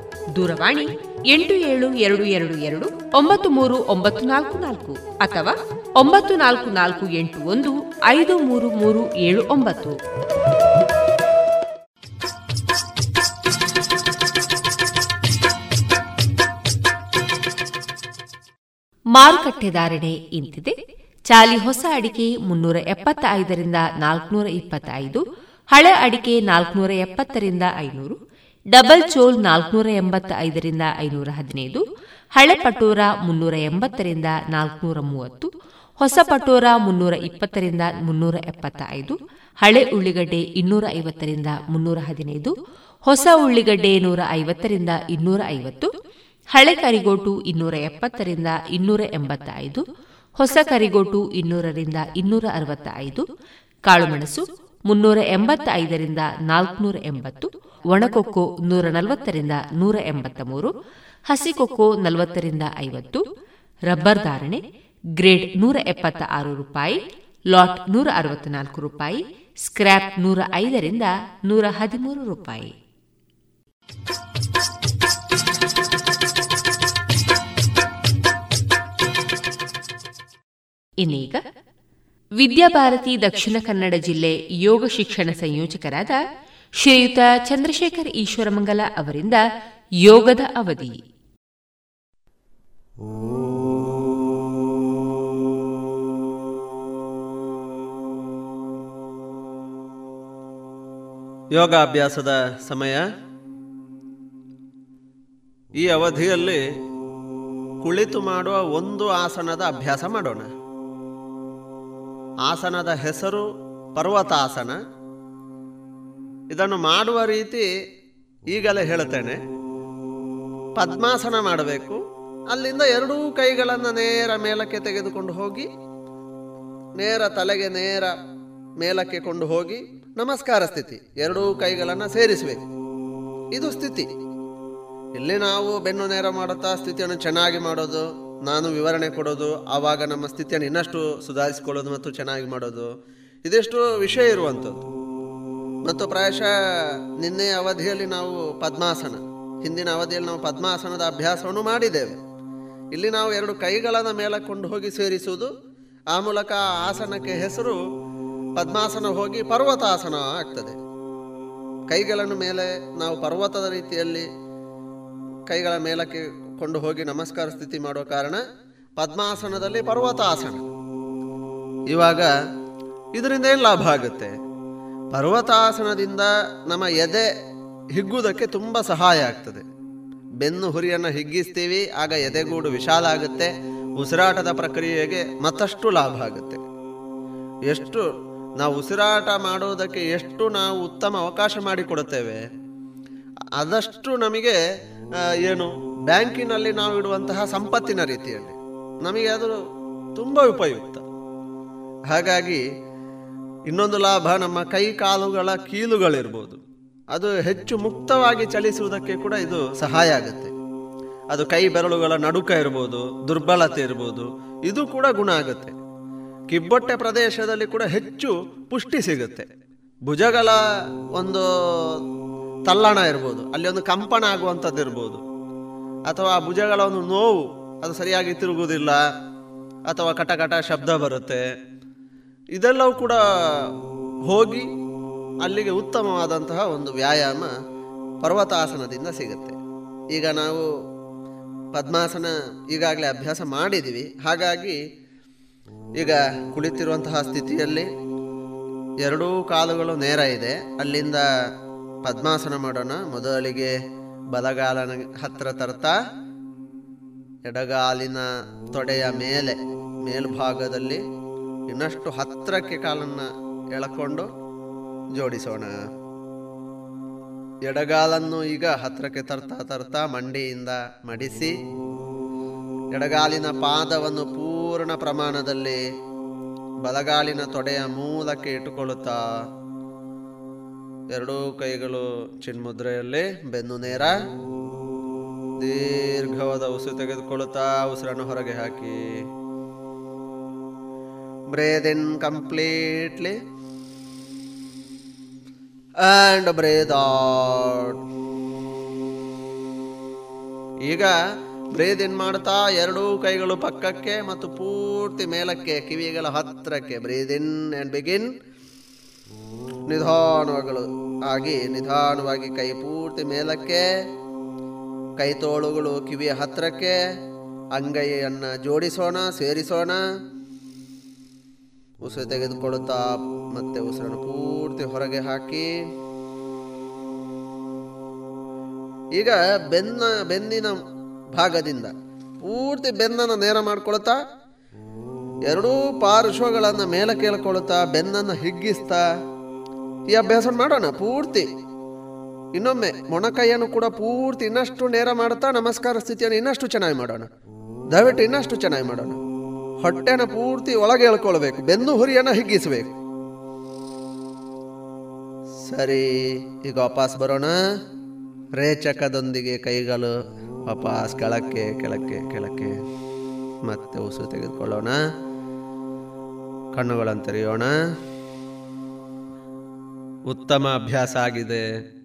Speaker 3: ದೂರವಾಣಿ ಎಂಟು ಏಳು ಎರಡು ಎರಡು ಎರಡು ಒಂಬತ್ತು ಮೂರು ಒಂಬತ್ತು ನಾಲ್ಕು ನಾಲ್ಕು ಅಥವಾ ಒಂಬತ್ತು ನಾಲ್ಕು ನಾಲ್ಕು ಎಂಟು ಒಂದು ಐದು ಮೂರು ಮೂರು ಏಳು ಒಂಬತ್ತು. ಮಾರುಕಟ್ಟೆ ಧಾರಣೆ ಇಂತಿದೆ. ಚಾಲಿ ಹೊಸ ಅಡಿಕೆ ಮುನ್ನೂರ ಎಪ್ಪತ್ತೈದರಿಂದ ನಾಲ್ಕುನೂರ ಇಪ್ಪತ್ತೈದು, ಹಳೆ ಅಡಿಕೆ ನಾಲ್ಕುನೂರ ಎಪ್ಪತ್ತರಿಂದ ಐನೂರು ಡಬಲ್ ಚೋಲ್ ನಾಲ್ಕುನೂರ ಎಂಬತ್ತ ಐದರಿಂದ ಐನೂರ ಹದಿನೈದು ಹಳೆ ಪಟೋರ ಮುನ್ನೂರ ಎಂಬತ್ತರಿಂದ ನಾಲ್ಕುನೂರ ಮೂವತ್ತು ಹೊಸ ಪಟೋರ ಮುನ್ನೂರ ಇಪ್ಪತ್ತರಿಂದ ಮುನ್ನೂರ ಎಪ್ಪತ್ತ ಐದು ಹಳೆ ಉಳ್ಳಿಗಡ್ಡೆ ಇನ್ನೂರ ಐವತ್ತರಿಂದ ಮುನ್ನೂರ ಹದಿನೈದು ಹೊಸ ಉಳ್ಳಿಗಡ್ಡೆ ನೂರ ಐವತ್ತರಿಂದ ಇನ್ನೂರ ಐವತ್ತು ಹಳೆ ಕರಿಗೋಟು ಇನ್ನೂರ ಎಪ್ಪತ್ತರಿಂದ ಇನ್ನೂರ ಎಂಬತ್ತ ಐದು ಹೊಸ ಕರಿಗೋಟು ಇನ್ನೂರರಿಂದ ಇನ್ನೂರ ಅರವತ್ತ ಐದು ಕಾಳುಮೆಣಸು ಮುನ್ನೂರ ಎಂಬತ್ತ ಐದರಿಂದ ನಾಲ್ಕುನೂರ ಎಂಬತ್ತು ಒಣಕೊಕ್ಕೋ ನೂರ ನಲವತ್ತರಿಂದ ನೂರ ಎಂಬತ್ತ ಮೂರು ಹಸಿಕೊಕ್ಕೋ ನಲವತ್ತರಿಂದ ಐವತ್ತು, ರಬ್ಬರ್ ಧಾರಣೆ, ಗ್ರೇಡ್ ನೂರ ಎಪ್ಪತ್ತ ಆರು ರೂಪಾಯಿ, ಲಾಟ್ ನೂರ ಅರವತ್ನಾಲ್ಕು ರೂಪಾಯಿ, ಸ್ಕ್ರ್ಯಾಪ್ ನೂರ ಐದರಿಂದ ನೂರ ಹದಿಮೂರು ರೂಪಾಯಿ. ಇನ್ನೀಗ ವಿದ್ಯಾಭಾರತಿ ದಕ್ಷಿಣ ಕನ್ನಡ ಜಿಲ್ಲೆ ಯೋಗ ಶಿಕ್ಷಣ ಸಂಯೋಜಕರಾದ ಶ್ರೀಯುತ ಚಂದ್ರಶೇಖರ್ ಈಶ್ವರಮಂಗಲ ಅವರಿಂದ ಯೋಗದ ಅವಧಿ.
Speaker 5: ಯೋಗಾಭ್ಯಾಸದ ಸಮಯ. ಈ ಅವಧಿಯಲ್ಲಿ ಕುಳಿತು ಮಾಡುವ ಒಂದು ಆಸನದ ಅಭ್ಯಾಸ ಮಾಡೋಣ. ಆಸನದ ಹೆಸರು ಪರ್ವತಾಸನ. ಇದನ್ನು ಮಾಡುವ ರೀತಿ ಈಗಲೇ ಹೇಳ್ತೇನೆ ಪದ್ಮಾಸನ ಮಾಡಬೇಕು. ಅಲ್ಲಿಂದ ಎರಡೂ ಕೈಗಳನ್ನು ನೇರ ಮೇಲಕ್ಕೆ ತೆಗೆದುಕೊಂಡು ಹೋಗಿ, ನೇರ ತಲೆಗೆ ನೇರ ಮೇಲಕ್ಕೆ ಕೊಂಡು ಹೋಗಿ, ನಮಸ್ಕಾರ ಸ್ಥಿತಿ. ಎರಡೂ ಕೈಗಳನ್ನು ಸೇರಿಸಬೇಕು. ಇದು ಸ್ಥಿತಿ. ಇಲ್ಲಿ ನಾವು ಬೆನ್ನು ನೇರ ಮಾಡುತ್ತಾ ಸ್ಥಿತಿಯನ್ನು ಚೆನ್ನಾಗಿ ಮಾಡೋದು, ನಾನು ವಿವರಣೆ ಕೊಡೋದು, ಆವಾಗ ನಮ್ಮ ಸ್ಥಿತಿಯನ್ನು ಇನ್ನಷ್ಟು ಸುಧಾರಿಸಿಕೊಳ್ಳೋದು ಮತ್ತು ಚೆನ್ನಾಗಿ ಮಾಡೋದು, ಇದೆಷ್ಟು ವಿಷಯ ಇರುವಂಥದ್ದು. ಮತ್ತು ಪ್ರಾಯಶಃ ನಿನ್ನೆ ಅವಧಿಯಲ್ಲಿ ನಾವು ಪದ್ಮಾಸನ, ಹಿಂದಿನ ಅವಧಿಯಲ್ಲಿ ನಾವು ಪದ್ಮಾಸನದ ಅಭ್ಯಾಸವನ್ನು ಮಾಡಿದ್ದೇವೆ. ಇಲ್ಲಿ ನಾವು ಎರಡು ಕೈಗಳನ್ನು ಮೇಲೆ ಕೊಂಡು ಹೋಗಿ ಸೇರಿಸುವುದು, ಆ ಮೂಲಕ ಆಸನಕ್ಕೆ ಹೆಸರು ಪದ್ಮಾಸನ ಹೋಗಿ ಪರ್ವತಾಸನ ಆಗ್ತದೆ. ಕೈಗಳನ್ನು ಮೇಲೆ ನಾವು ಪರ್ವತದ ರೀತಿಯಲ್ಲಿ ಕೈಗಳ ಮೇಲಕ್ಕೆ ಕೊಂಡು ಹೋಗಿ ನಮಸ್ಕಾರ ಸ್ಥಿತಿ ಮಾಡುವ ಕಾರಣ ಪದ್ಮಾಸನದಲ್ಲಿ ಪರ್ವತಾಸನ. ಇವಾಗ ಇದರಿಂದ ಏನು ಲಾಭ ಆಗುತ್ತೆ? ಪರ್ವತಾಸನದಿಂದ ನಮ್ಮ ಎದೆ ಹಿಗ್ಗುವುದಕ್ಕೆ ತುಂಬ ಸಹಾಯ ಆಗ್ತದೆ. ಬೆನ್ನು ಹುರಿಯನ್ನು ಹಿಗ್ಗಿಸ್ತೀವಿ, ಆಗ ಎದೆಗೂಡು ವಿಶಾಲ ಆಗುತ್ತೆ, ಉಸಿರಾಟದ ಪ್ರಕ್ರಿಯೆಗೆ ಮತ್ತಷ್ಟು ಲಾಭ ಆಗುತ್ತೆ. ಎಷ್ಟು ನಾವು ಉಸಿರಾಟ ಮಾಡೋದಕ್ಕೆ ಎಷ್ಟು ನಾವು ಉತ್ತಮ ಅವಕಾಶ ಮಾಡಿಕೊಡುತ್ತೇವೆ, ಆದಷ್ಟು ನಮಗೆ ಏನು, ಬ್ಯಾಂಕಿನಲ್ಲಿ ನಾವು ಇಡುವಂತಹ ಸಂಪತ್ತಿನ ರೀತಿಯಲ್ಲಿ ನಮಗೆ ಅದು ತುಂಬ ಉಪಯುಕ್ತ. ಹಾಗಾಗಿ ಇನ್ನೊಂದು ಲಾಭ, ನಮ್ಮ ಕೈ ಕಾಲುಗಳ ಕೀಲುಗಳಿರ್ಬೋದು. ಅದು ಹೆಚ್ಚು ಮುಕ್ತವಾಗಿ ಚಲಿಸುವುದಕ್ಕೆ ಕೂಡ ಇದು ಸಹಾಯ ಆಗುತ್ತೆ. ಅದು ಕೈ ಬೆರಳುಗಳ ನಡುಕ ಇರ್ಬೋದು, ದುರ್ಬಲತೆ ಇರ್ಬೋದು, ಇದು ಕೂಡ ಗುಣ ಆಗುತ್ತೆ. ಕಿಬ್ಬೊಟ್ಟೆ ಪ್ರದೇಶದಲ್ಲಿ ಕೂಡ ಹೆಚ್ಚು ಪುಷ್ಟಿ ಸಿಗುತ್ತೆ. ಭುಜಗಳ ಒಂದು ತಲ್ಲಣ ಇರ್ಬೋದು, ಅಲ್ಲಿ ಒಂದು ಕಂಪನ ಆಗುವಂಥದ್ದು ಇರ್ಬೋದು. ಅಥವಾ ಭುಜಗಳ ಒಂದು ನೋವು, ಅದು ಸರಿಯಾಗಿ ತಿರುಗುವುದಿಲ್ಲ, ಅಥವಾ ಕಟಕಟ ಶಬ್ದ ಬರುತ್ತೆ. ಇದೆಲ್ಲವೂ ಕೂಡ ಹೋಗಿ ಅಲ್ಲಿಗೆ ಉತ್ತಮವಾದಂತಹ ಒಂದು ವ್ಯಾಯಾಮ ಪರ್ವತಾಸನದಿಂದ ಸಿಗುತ್ತೆ. ಈಗ ನಾವು ಪದ್ಮಾಸನ ಈಗಾಗಲೇ ಅಭ್ಯಾಸ ಮಾಡಿದ್ದೀವಿ. ಹಾಗಾಗಿ ಈಗ ಕುಳಿತಿರುವಂತಹ ಸ್ಥಿತಿಯಲ್ಲಿ ಎರಡೂ ಕಾಲುಗಳು ನೇರ ಇದೆ. ಅಲ್ಲಿಂದ ಪದ್ಮಾಸನ ಮಾಡೋಣ. ಮೊದಲಿಗೆ ಬಲಗಾಲನ ಹತ್ತಿರ ತರ್ತಾ, ಎಡಗಾಲಿನ ತೊಡೆಯ ಮೇಲೆ ಮೇಲ್ಭಾಗದಲ್ಲಿ ಇನ್ನಷ್ಟು ಹತ್ತಿರಕ್ಕೆ ಕಾಲನ್ನು ಎಳಕೊಂಡು ಜೋಡಿಸೋಣ. ಎಡಗಾಲನ್ನು ಈಗ ಹತ್ತಿರಕ್ಕೆ ತರ್ತಾ ತರ್ತಾ ಮಂಡಿಯಿಂದ ಮಡಿಸಿ, ಎಡಗಾಲಿನ ಪಾದವನ್ನು ಪೂರ್ಣ ಪ್ರಮಾಣದಲ್ಲಿ ಬಲಗಾಲಿನ ತೊಡೆಯ ಮೂಲಕ್ಕೆ ಇಟ್ಟುಕೊಳ್ಳುತ್ತಾ, ಎರಡೂ ಕೈಗಳು ಚಿನ್ಮುದ್ರೆಯಲ್ಲಿ ಬೆನ್ನು ನೇರ ದೀರ್ಘವಾದ ಉಸಿರು ತೆಗೆದುಕೊಳ್ಳುತ್ತಾ ಉಸಿರನ್ನು ಹೊರಗೆ ಹಾಕಿ. Breathe in completely and breathe out. ಈಗ ಬ್ರೇದ್ ಇನ್ ಮಾಡ್ತಾ ಎರಡೂ ಕೈಗಳು ಪಕ್ಕಕ್ಕೆ ಮತ್ತು ಪೂರ್ತಿ ಮೇಲಕ್ಕೆ, ಕಿವಿಗಳ ಹತ್ತಿರಕ್ಕೆ ಬ್ರೇದ್ ಇನ್ ಆ್ಯಂಡ್ ಬಿಗಿನ್ ನಿಧಾನಗಳು ಆಗಿ, ನಿಧಾನವಾಗಿ ಕೈ ಪೂರ್ತಿ ಮೇಲಕ್ಕೆ, ಕೈ ತೋಳುಗಳು ಕಿವಿಯ ಹತ್ತಿರಕ್ಕೆ ಅಂಗೈಯನ್ನು ಜೋಡಿಸೋಣ, ಸೇರಿಸೋಣ. ಉಸಿರು ತೆಗೆದುಕೊಳ್ಳುತ್ತಾ ಮತ್ತೆ ಉಸಿರನ್ನು ಪೂರ್ತಿ ಹೊರಗೆ ಹಾಕಿ. ಈಗ ಬೆನ್ನ, ಬೆನ್ನಿನ ಭಾಗದಿಂದ ಪೂರ್ತಿ ಬೆನ್ನನ್ನು ನೇರ ಮಾಡ್ಕೊಳ್ತಾ, ಎರಡೂ ಪಾರ್ಶ್ವಗಳನ್ನು ಮೇಲೆ ಕೇಳ್ಕೊಳ್ತಾ, ಬೆನ್ನನ್ನು ಹಿಗ್ಗಿಸ್ತಾ, ಈ ಅಭ್ಯಾಸ ಮಾಡೋಣ ಪೂರ್ತಿ. ಇನ್ನೊಮ್ಮೆ ಮೊಣಕೈಯನ್ನು ಕೂಡ ಪೂರ್ತಿ ಇನ್ನಷ್ಟು ನೇರ ಮಾಡ್ತಾ ನಮಸ್ಕಾರ ಸ್ಥಿತಿಯನ್ನು ಇನ್ನಷ್ಟು ಚೆನ್ನಾಗಿ ಮಾಡೋಣ. ದಯವಿಟ್ಟು ಇನ್ನಷ್ಟು ಚೆನ್ನಾಗಿ ಮಾಡೋಣ. ಹೊಟ್ಟೆನ ಪೂರ್ತಿ ಒಳಗೆ ಎಳ್ಕೊಳ್ಬೇಕು, ಬೆನ್ನು ಹುರಿಯನ್ನು ಹಿಗ್ಗಿಸಬೇಕು. ಸರಿ, ಈಗ ವಾಪಸ್ ಬರೋಣ. ರೇಚಕದೊಂದಿಗೆ ಕೈಗಳು ವಾಪಸ್ ಕೆಳಕ್ಕೆ ಕೆಳಕ್ಕೆ ಕೆಳಕ್ಕೆ ಮತ್ತೆ ಉಸಿರು ತೆಗೆದುಕೊಳ್ಳೋಣ. ಕಣ್ಣುಗಳನ್ನು ತೆರೆಯೋಣ. ಉತ್ತಮ ಅಭ್ಯಾಸ ಆಗಿದೆ.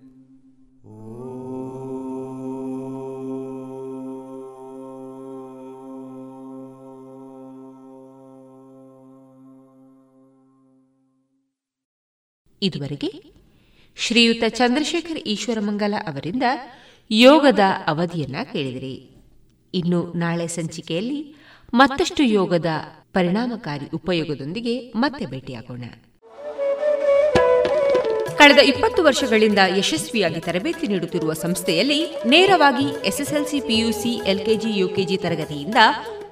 Speaker 3: ಇದುವರೆಗೆ ಶ್ರೀಯುತ ಚಂದ್ರಶೇಖರ್ ಈಶ್ವರಮಂಗಲ ಅವರಿಂದ ಯೋಗದ ಅವಧಿಯನ್ನ ಕೇಳಿದಿರಿ. ಇನ್ನು ನಾಳೆ ಸಂಚಿಕೆಯಲ್ಲಿ ಮತ್ತಷ್ಟು ಯೋಗದ ಪರಿಣಾಮಕಾರಿ ಉಪಯೋಗದೊಂದಿಗೆ ಮತ್ತೆ ಭೇಟಿಯಾಗೋಣ. ಕಳೆದ ಇಪ್ಪತ್ತು ವರ್ಷಗಳಿಂದ ಯಶಸ್ವಿಯಾಗಿ ತರಬೇತಿ ನೀಡುತ್ತಿರುವ ಸಂಸ್ಥೆಯಲ್ಲಿ ನೇರವಾಗಿ ಎಸ್ಎಸ್ಎಲ್ಸಿ ಪಿಯುಸಿ ಎಲ್ಕೆಜಿ ಯುಕೆಜಿ ತರಗತಿಯಿಂದ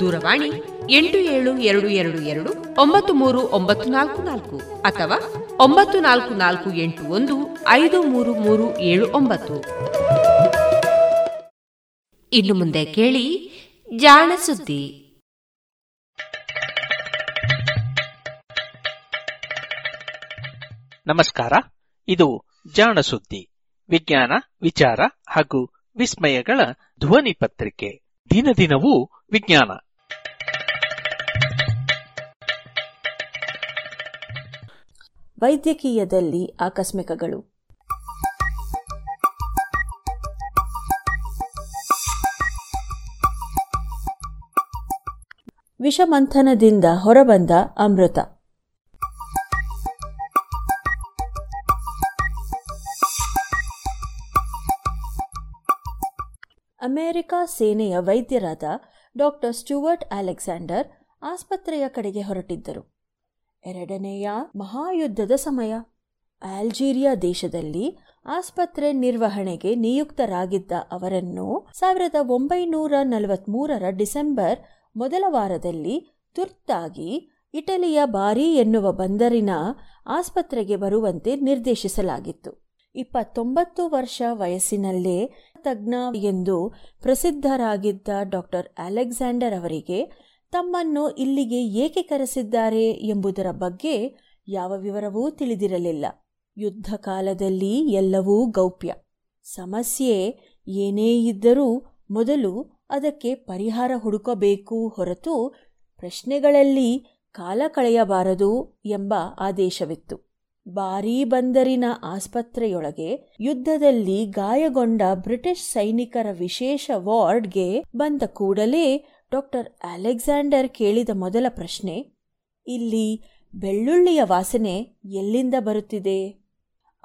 Speaker 3: ದೂರವಾಣಿ ಎಂಟು ಏಳು ಎರಡು ಎರಡು ಎರಡು ಒಂಬತ್ತು ಮೂರು ಒಂಬತ್ತು ನಾಲ್ಕು ನಾಲ್ಕು ಅಥವಾ ಒಂಬತ್ತು ನಾಲ್ಕು ನಾಲ್ಕು ಎಂಟು ಒಂದು ಐದು ಮೂರು ಮೂರು ಏಳು ಒಂಬತ್ತು. ಇನ್ನು ಮುಂದೆ ಕೇಳಿ ಜಾಣ ಸುದ್ದಿ.
Speaker 6: ನಮಸ್ಕಾರ, ಇದು ಜಾಣ ಸುದ್ದಿ. ವಿಜ್ಞಾನ, ವಿಚಾರ ಹಾಗೂ ವಿಸ್ಮಯಗಳ ಧ್ವನಿ ಪತ್ರಿಕೆ. ದಿನ ದಿನವೂ ವಿಜ್ಞಾನ.
Speaker 7: ವೈದ್ಯಕೀಯದಲ್ಲಿ ಆಕಸ್ಮಿಕಗಳು. ವಿಷಮಂಥನದಿಂದ ಹೊರಬಂದ ಅಮೃತ. ಅಮೆರಿಕ ಸೇನೆಯ ವೈದ್ಯರಾದ ಡಾಕ್ಟರ್ ಸ್ಟುವರ್ಟ್ ಅಲೆಕ್ಸಾಂಡರ್ ಆಸ್ಪತ್ರೆಯ ಕಡೆಗೆ ಹೊರಟಿದ್ದರು. ಎರಡನೆಯ ಮಹಾಯುದ್ಧದ ಸಮಯ. ಆಲ್ಜೀರಿಯಾ ದೇಶದಲ್ಲಿ ಆಸ್ಪತ್ರೆ ನಿರ್ವಹಣೆಗೆ ನಿಯುಕ್ತರಾಗಿದ್ದ ಅವರನ್ನು ಸಾವಿರದ ಒಂಬೈನೂರ ಡಿಸೆಂಬರ್ ಮೊದಲ ವಾರದಲ್ಲಿ ತುರ್ತಾಗಿ ಇಟಲಿಯ ಬಾರಿ ಎನ್ನುವ ಬಂದರಿನ ಆಸ್ಪತ್ರೆಗೆ ಬರುವಂತೆ ನಿರ್ದೇಶಿಸಲಾಗಿತ್ತು. ಇಪ್ಪತ್ತೊಂಬತ್ತು ವರ್ಷ ವಯಸ್ಸಿನಲ್ಲೇ ತಜ್ಞ ಎಂದು ಪ್ರಸಿದ್ಧರಾಗಿದ್ದ ಡಾಕ್ಟರ್ ಅಲೆಕ್ಸಾಂಡರ್ ಅವರಿಗೆ ತಮ್ಮನ್ನು ಇಲ್ಲಿಗೆ ಏಕೆ ಕರೆಸಿದ್ದಾರೆ ಎಂಬುದರ ಬಗ್ಗೆ ಯಾವ ವಿವರವೂ ತಿಳಿದಿರಲಿಲ್ಲ. ಯುದ್ಧ ಕಾಲದಲ್ಲಿ ಎಲ್ಲವೂ ಗೌಪ್ಯ. ಸಮಸ್ಯೆ ಏನೇ ಇದ್ದರೂ ಮೊದಲು ಅದಕ್ಕೆ ಪರಿಹಾರ ಹುಡುಕಬೇಕು ಹೊರತು ಪ್ರಶ್ನೆಗಳಲ್ಲಿ ಕಾಲ ಕಳೆಯಬಾರದು ಎಂಬ ಆದೇಶವಿತ್ತು. ಬಾರೀ ಬಂದರಿನ ಆಸ್ಪತ್ರೆಯೊಳಗೆ ಯುದ್ಧದಲ್ಲಿ ಗಾಯಗೊಂಡ ಬ್ರಿಟಿಷ್ ಸೈನಿಕರ ವಿಶೇಷ ವಾರ್ಡ್ಗೆ ಬಂದ ಕೂಡಲೇ ಡಾಕ್ಟರ್ ಅಲೆಕ್ಸಾಂಡರ್ ಕೇಳಿದ ಮೊದಲ ಪ್ರಶ್ನೆ, ಇಲ್ಲಿ ಬೆಳ್ಳುಳ್ಳಿಯ ವಾಸನೆ ಎಲ್ಲಿಂದ ಬರುತ್ತಿದೆ?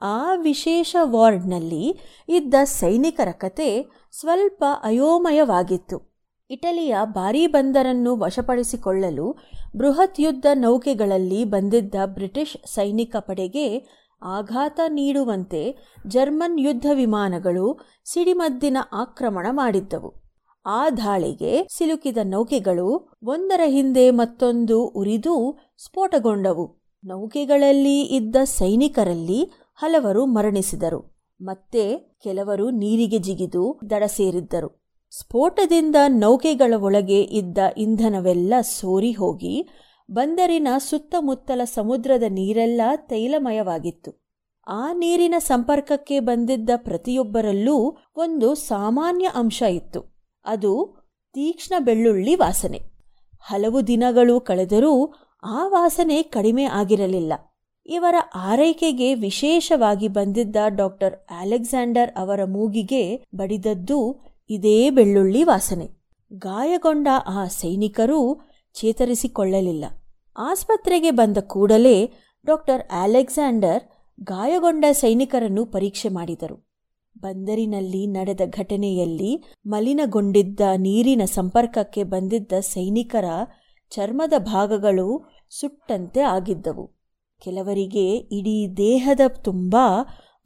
Speaker 7: ಆ ವಿಶೇಷ ವಾರ್ಡ್ನಲ್ಲಿ ಇದ್ದ ಸೈನಿಕರ ಕತೆ ಸ್ವಲ್ಪ ಅಯೋಮಯವಾಗಿತ್ತು. ಇಟಲಿಯ ಭಾರೀ ಬಂದರನ್ನು ವಶಪಡಿಸಿಕೊಳ್ಳಲು ಬೃಹತ್ ಯುದ್ಧ ನೌಕೆಗಳಲ್ಲಿ ಬಂದಿದ್ದ ಬ್ರಿಟಿಷ್ ಸೈನಿಕ ಪಡೆಗೆ ಆಘಾತ ನೀಡುವಂತೆ ಜರ್ಮನ್ ಯುದ್ಧ ವಿಮಾನಗಳು ಸಿಡಿಮದ್ದಿನ ಆಕ್ರಮಣ ಮಾಡಿದ್ದವು. ಆ ದಾಳಿಗೆ ಸಿಲುಕಿದ ನೌಕೆಗಳು ಒಂದರ ಹಿಂದೆ ಮತ್ತೊಂದು ಉರಿದು ಸ್ಫೋಟಗೊಂಡವು. ನೌಕೆಗಳಲ್ಲಿ ಇದ್ದ ಸೈನಿಕರಲ್ಲಿ ಹಲವರು ಮರಣಿಸಿದರು. ಮತ್ತೆ ಕೆಲವರು ನೀರಿಗೆ ಜಿಗಿದು ದಡ ಸೇರಿದ್ದರು. ಸ್ಫೋಟದಿಂದ ನೌಕೆಗಳ ಒಳಗೆ ಇದ್ದ ಇಂಧನವೆಲ್ಲ ಸೋರಿ ಹೋಗಿ ಬಂದರಿನ ಸುತ್ತಮುತ್ತಲ ಸಮುದ್ರದ ನೀರೆಲ್ಲ ತೈಲಮಯವಾಗಿತ್ತು. ಆ ನೀರಿನ ಸಂಪರ್ಕಕ್ಕೆ ಬಂದಿದ್ದ ಪ್ರತಿಯೊಬ್ಬರಲ್ಲೂ ಒಂದು ಸಾಮಾನ್ಯ ಅಂಶ ಇತ್ತು. ಅದು ತೀಕ್ಷ್ಣ ಬೆಳ್ಳುಳ್ಳಿ ವಾಸನೆ. ಹಲವು ದಿನಗಳು ಕಳೆದರೂ ಆ ವಾಸನೆ ಕಡಿಮೆ ಆಗಿರಲಿಲ್ಲ. ಇವರ ಆರೈಕೆಗೆ ವಿಶೇಷವಾಗಿ ಬಂದಿದ್ದ ಡಾಕ್ಟರ್ ಅಲೆಕ್ಸಾಂಡರ್ ಅವರ ಮೂಗಿಗೆ ಬಡಿದದ್ದು ಇದೇ ಬೆಳ್ಳುಳ್ಳಿ ವಾಸನೆ. ಗಾಯಗೊಂಡ ಆ ಸೈನಿಕರೂ ಚೇತರಿಸಿಕೊಳ್ಳಲಿಲ್ಲ. ಆಸ್ಪತ್ರೆಗೆ ಬಂದ ಕೂಡಲೇ ಡಾಕ್ಟರ್ ಅಲೆಕ್ಸಾಂಡರ್ ಗಾಯಗೊಂಡ ಸೈನಿಕರನ್ನು ಪರೀಕ್ಷೆ ಮಾಡಿದರು. ಬಂದರಿನಲ್ಲಿ ನಡೆದ ಘಟನೆಯಲ್ಲಿ ಮಲಿನಗೊಂಡಿದ್ದ ನೀರಿನ ಸಂಪರ್ಕಕ್ಕೆ ಬಂದಿದ್ದ ಸೈನಿಕರ ಚರ್ಮದ ಭಾಗಗಳು ಸುಟ್ಟಂತೆ ಆಗಿದ್ದವು. ಕೆಲವರಿಗೆ ಇಡೀ ದೇಹದ ತುಂಬ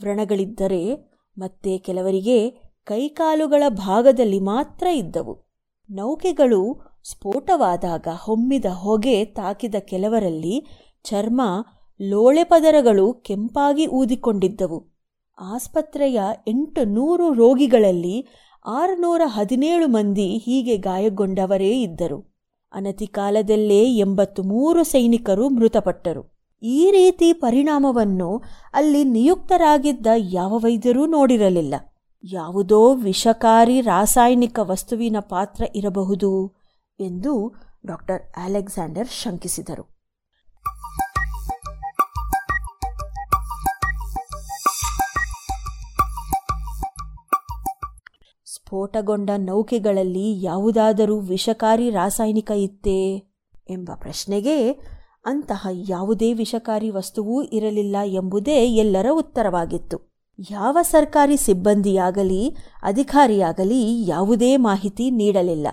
Speaker 7: ವ್ರಣಗಳಿದ್ದರೆ ಮತ್ತೆ ಕೆಲವರಿಗೆ ಕೈಕಾಲುಗಳ ಭಾಗದಲ್ಲಿ ಮಾತ್ರ ಇದ್ದವು. ನೌಕೆಗಳು ಸ್ಫೋಟವಾದಾಗ ಹೊಮ್ಮಿದ ಹೊಗೆ ತಾಕಿದ ಕೆಲವರಲ್ಲಿ ಚರ್ಮ, ಲೋಳೆ ಪದರಗಳು ಕೆಂಪಾಗಿ ಊದಿಕೊಂಡಿದ್ದವು. ಆಸ್ಪತ್ರೆಯ ಎಂಟು ನೂರು ರೋಗಿಗಳಲ್ಲಿ ಆರುನೂರ ಹದಿನೇಳು ಮಂದಿ ಹೀಗೆ ಗಾಯಗೊಂಡವರೇ ಇದ್ದರು. ಅನತಿ ಕಾಲದಲ್ಲೇ ಎಂಬತ್ತು ಮೂರು ಸೈನಿಕರು ಮೃತಪಟ್ಟರು. ಈ ರೀತಿ ಪರಿಣಾಮವನ್ನು ಅಲ್ಲಿ ನಿಯುಕ್ತರಾಗಿದ್ದ ಯಾವ ವೈದ್ಯರೂ ನೋಡಿರಲಿಲ್ಲ. ಯಾವುದೋ ವಿಷಕಾರಿ ರಾಸಾಯನಿಕ ವಸ್ತುವಿನ ಪಾತ್ರ ಇರಬಹುದು ಎಂದು ಡಾಕ್ಟರ್ ಅಲೆಕ್ಸಾಂಡರ್ ಶಂಕಿಸಿದರು. ಸ್ಫೋಟಗೊಂಡ ನೌಕೆಗಳಲ್ಲಿ ಯಾವುದಾದರೂ ವಿಷಕಾರಿ ರಾಸಾಯನಿಕ ಇತ್ತೇ ಎಂಬ ಪ್ರಶ್ನೆಗೆ ಅಂತಹ ಯಾವುದೇ ವಿಷಕಾರಿ ವಸ್ತುವೂ ಇರಲಿಲ್ಲ ಎಂಬುದೇ ಎಲ್ಲರ ಉತ್ತರವಾಗಿತ್ತು. ಯಾವ ಸರ್ಕಾರಿ ಸಿಬ್ಬಂದಿಯಾಗಲಿ, ಅಧಿಕಾರಿಯಾಗಲಿ ಯಾವುದೇ ಮಾಹಿತಿ ನೀಡಲಿಲ್ಲ.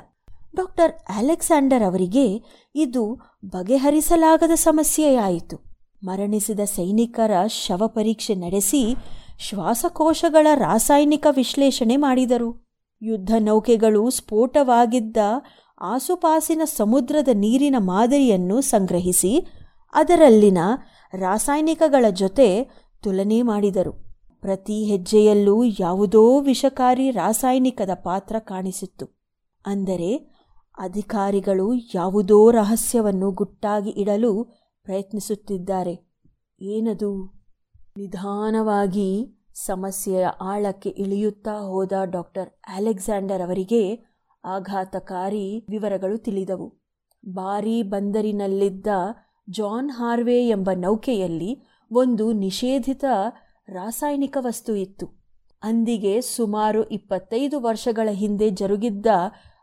Speaker 7: ಡಾಕ್ಟರ್ ಅಲೆಕ್ಸಾಂಡರ್ ಅವರಿಗೆ ಇದು ಬಗೆಹರಿಸಲಾಗದ ಸಮಸ್ಯೆಯಾಯಿತು. ಮರಣಿಸಿದ ಸೈನಿಕರ ಶವ ಪರೀಕ್ಷೆ ನಡೆಸಿ ಶ್ವಾಸಕೋಶಗಳ ರಾಸಾಯನಿಕ ವಿಶ್ಲೇಷಣೆ ಮಾಡಿದರು. ಯುದ್ಧ ನೌಕೆಗಳು ಸ್ಫೋಟವಾಗಿದ್ದ ಆಸುಪಾಸಿನ ಸಮುದ್ರದ ನೀರಿನ ಮಾದರಿಯನ್ನು ಸಂಗ್ರಹಿಸಿ ಅದರಲ್ಲಿನ ರಾಸಾಯನಿಕಗಳ ಜೊತೆ ತುಲನೆ ಮಾಡಿದರು. ಪ್ರತಿ ಹೆಜ್ಜೆಯಲ್ಲೂ ಯಾವುದೋ ವಿಷಕಾರಿ ರಾಸಾಯನಿಕದ ಪಾತ್ರ ಕಾಣಿಸಿತ್ತು. ಅಂದರೆ ಅಧಿಕಾರಿಗಳು ಯಾವುದೋ ರಹಸ್ಯವನ್ನು ಗುಟ್ಟಾಗಿ ಇಡಲು ಪ್ರಯತ್ನಿಸುತ್ತಿದ್ದಾರೆ. ಏನದು? ನಿಧಾನವಾಗಿ ಸಮಸ್ಯೆಯ ಆಳಕ್ಕೆ ಇಳಿಯುತ್ತಾ ಹೋದ ಡಾಕ್ಟರ್ ಅಲೆಕ್ಸಾಂಡರ್ ಅವರಿಗೆ ಆಘಾತಕಾರಿ ವಿವರಗಳು ತಿಳಿದವು. ಬಾರಿ ಬಂದರಿನಲ್ಲಿದ್ದ ಜಾನ್ ಹಾರ್ವೆ ಎಂಬ ನೌಕೆಯಲ್ಲಿ ಒಂದು ನಿಷೇಧಿತ ರಾಸಾಯನಿಕ ವಸ್ತು ಇತ್ತು. ಅಂದಿಗೆ ಸುಮಾರು ಇಪ್ಪತ್ತೈದು ವರ್ಷಗಳ ಹಿಂದೆ ಜರುಗಿದ್ದ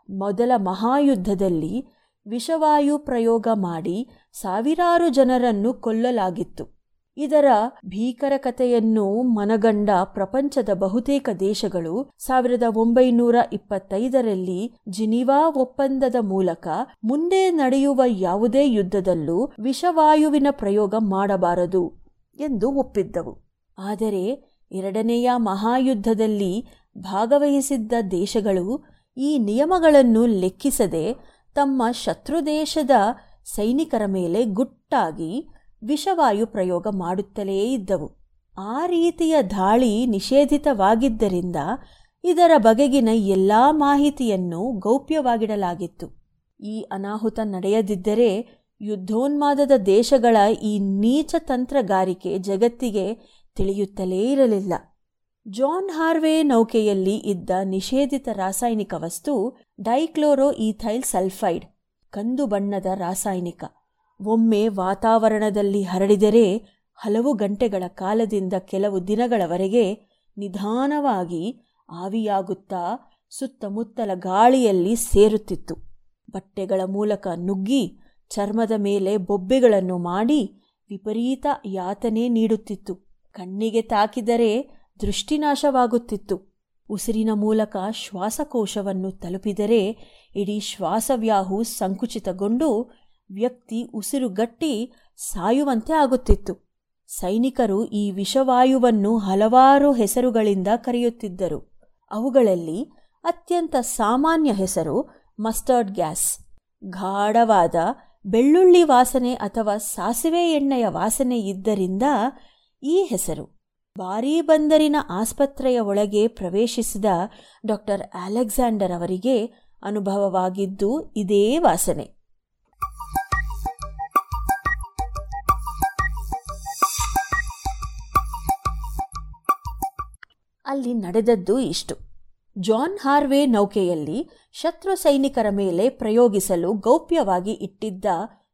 Speaker 7: ಮೊದಲ ಮಹಾಯುದ್ಧದಲ್ಲಿ ವಿಷವಾಯು ಪ್ರಯೋಗ ಮಾಡಿ ಸಾವಿರಾರು ಜನರನ್ನು ಕೊಲ್ಲಲಾಗಿತ್ತು. ಇದರ ಭೀಕರ ಕಥೆಯನ್ನು ಮನಗಂಡ ಪ್ರಪಂಚದ ಬಹುತೇಕ ದೇಶಗಳು ಸಾವಿರದ ಒಂಬೈನೂರ ಇಪ್ಪತ್ತೈದರಲ್ಲಿ ಜಿನಿವಾ ಒಪ್ಪಂದದ ಮೂಲಕ ಮುಂದೆ ನಡೆಯುವ ಯಾವುದೇ ಯುದ್ಧದಲ್ಲೂ ವಿಷವಾಯುವಿನ ಪ್ರಯೋಗ ಮಾಡಬಾರದು ಎಂದು ಒಪ್ಪಿದ್ದವು. ಆದರೆ ಎರಡನೆಯ ಮಹಾಯುದ್ಧದಲ್ಲಿ ಭಾಗವಹಿಸಿದ್ದ ದೇಶಗಳು ಈ ನಿಯಮಗಳನ್ನು ಲೆಕ್ಕಿಸದೆ ತಮ್ಮ ಶತ್ರು ದೇಶದ ಸೈನಿಕರ ಮೇಲೆ ಗುಟ್ಟಾಗಿ ವಿಷವಾಯು ಪ್ರಯೋಗ ಮಾಡುತ್ತಲೇ ಇದ್ದವು. ಆ ರೀತಿಯ ದಾಳಿ ನಿಷೇಧಿತವಾಗಿದ್ದರಿಂದ ಇದರ ಬಗೆಗಿನ ಎಲ್ಲ ಮಾಹಿತಿಯನ್ನು ಗೌಪ್ಯವಾಗಿಡಲಾಗಿತ್ತು. ಈ ಅನಾಹುತ ನಡೆಯದಿದ್ದರೆ ಯುದ್ಧೋನ್ಮಾದದ ದೇಶಗಳ ಈ ನೀಚ ತಂತ್ರಗಾರಿಕೆ ಜಗತ್ತಿಗೆ ತಿಳಿಯುತ್ತಲೇ ಇರಲಿಲ್ಲ. ಜಾನ್ ಹಾರ್ವೆ ನೌಕೆಯಲ್ಲಿ ಇದ್ದ ನಿಷೇಧಿತ ರಾಸಾಯನಿಕ ವಸ್ತು ಡೈಕ್ಲೋರೋ ಈಥೈಲ್ ಸಲ್ಫೈಡ್, ಕಂದು ಬಣ್ಣದ ರಾಸಾಯನಿಕ. ಒಮ್ಮೆ ವಾತಾವರಣದಲ್ಲಿ ಹರಡಿದರೆ ಹಲವು ಗಂಟೆಗಳ ಕಾಲದಿಂದ ಕೆಲವು ದಿನಗಳವರೆಗೆ ನಿಧಾನವಾಗಿ ಆವಿಯಾಗುತ್ತಾ ಸುತ್ತಮುತ್ತಲ ಗಾಳಿಯಲ್ಲಿ ಸೇರುತ್ತಿತ್ತು. ಬಟ್ಟೆಗಳ ಮೂಲಕ ನುಗ್ಗಿ ಚರ್ಮದ ಮೇಲೆ ಬೊಬ್ಬೆಗಳನ್ನು ಮಾಡಿ ವಿಪರೀತ ಯಾತನೆ ನೀಡುತ್ತಿತ್ತು. ಕಣ್ಣಿಗೆ ತಾಕಿದರೆ ದೃಷ್ಟಿನಾಶವಾಗುತ್ತಿತ್ತು. ಉಸಿರಿನ ಮೂಲಕ ಶ್ವಾಸಕೋಶವನ್ನು ತಲುಪಿದರೆ ಇಡೀ ಶ್ವಾಸವ್ಯಾಹು ಸಂಕುಚಿತಗೊಂಡು ವ್ಯಕ್ತಿ ಉಸಿರುಗಟ್ಟಿ ಸಾಯುವಂತೆ ಆಗುತ್ತಿತ್ತು. ಸೈನಿಕರು ಈ ವಿಷವಾಯುವನ್ನು ಹಲವಾರು ಹೆಸರುಗಳಿಂದ ಕರೆಯುತ್ತಿದ್ದರು. ಅವುಗಳಲ್ಲಿ ಅತ್ಯಂತ ಸಾಮಾನ್ಯ ಹೆಸರು ಮಸ್ಟರ್ಡ್ ಗ್ಯಾಸ್. ಗಾಢವಾದ ಬೆಳ್ಳುಳ್ಳಿ ವಾಸನೆ ಅಥವಾ ಸಾಸಿವೆ ಎಣ್ಣೆಯ ವಾಸನೆ ಇದ್ದರಿಂದ ಈ ಹೆಸರು. ಬಾರಿ ಬಂದರಿನ ಆಸ್ಪತ್ರೆಯ ಒಳಗೆ ಪ್ರವೇಶಿಸಿದ ಡಾಕ್ಟರ್ ಅಲೆಕ್ಸಾಂಡರ್ ಅವರಿಗೆ ಅನುಭವವಾಗಿದ್ದು ಇದೇ ವಾಸನೆ. ಅಲ್ಲಿ ನಡೆದದ್ದು ಇಷ್ಟು. ಜಾನ್ ಹಾರ್ವೆ ನೌಕೆಯಲ್ಲಿ ಶತ್ರು ಸೈನಿಕರ ಮೇಲೆ ಪ್ರಯೋಗಿಸಲು ಗೌಪ್ಯವಾಗಿ ಇಟ್ಟಿದ್ದ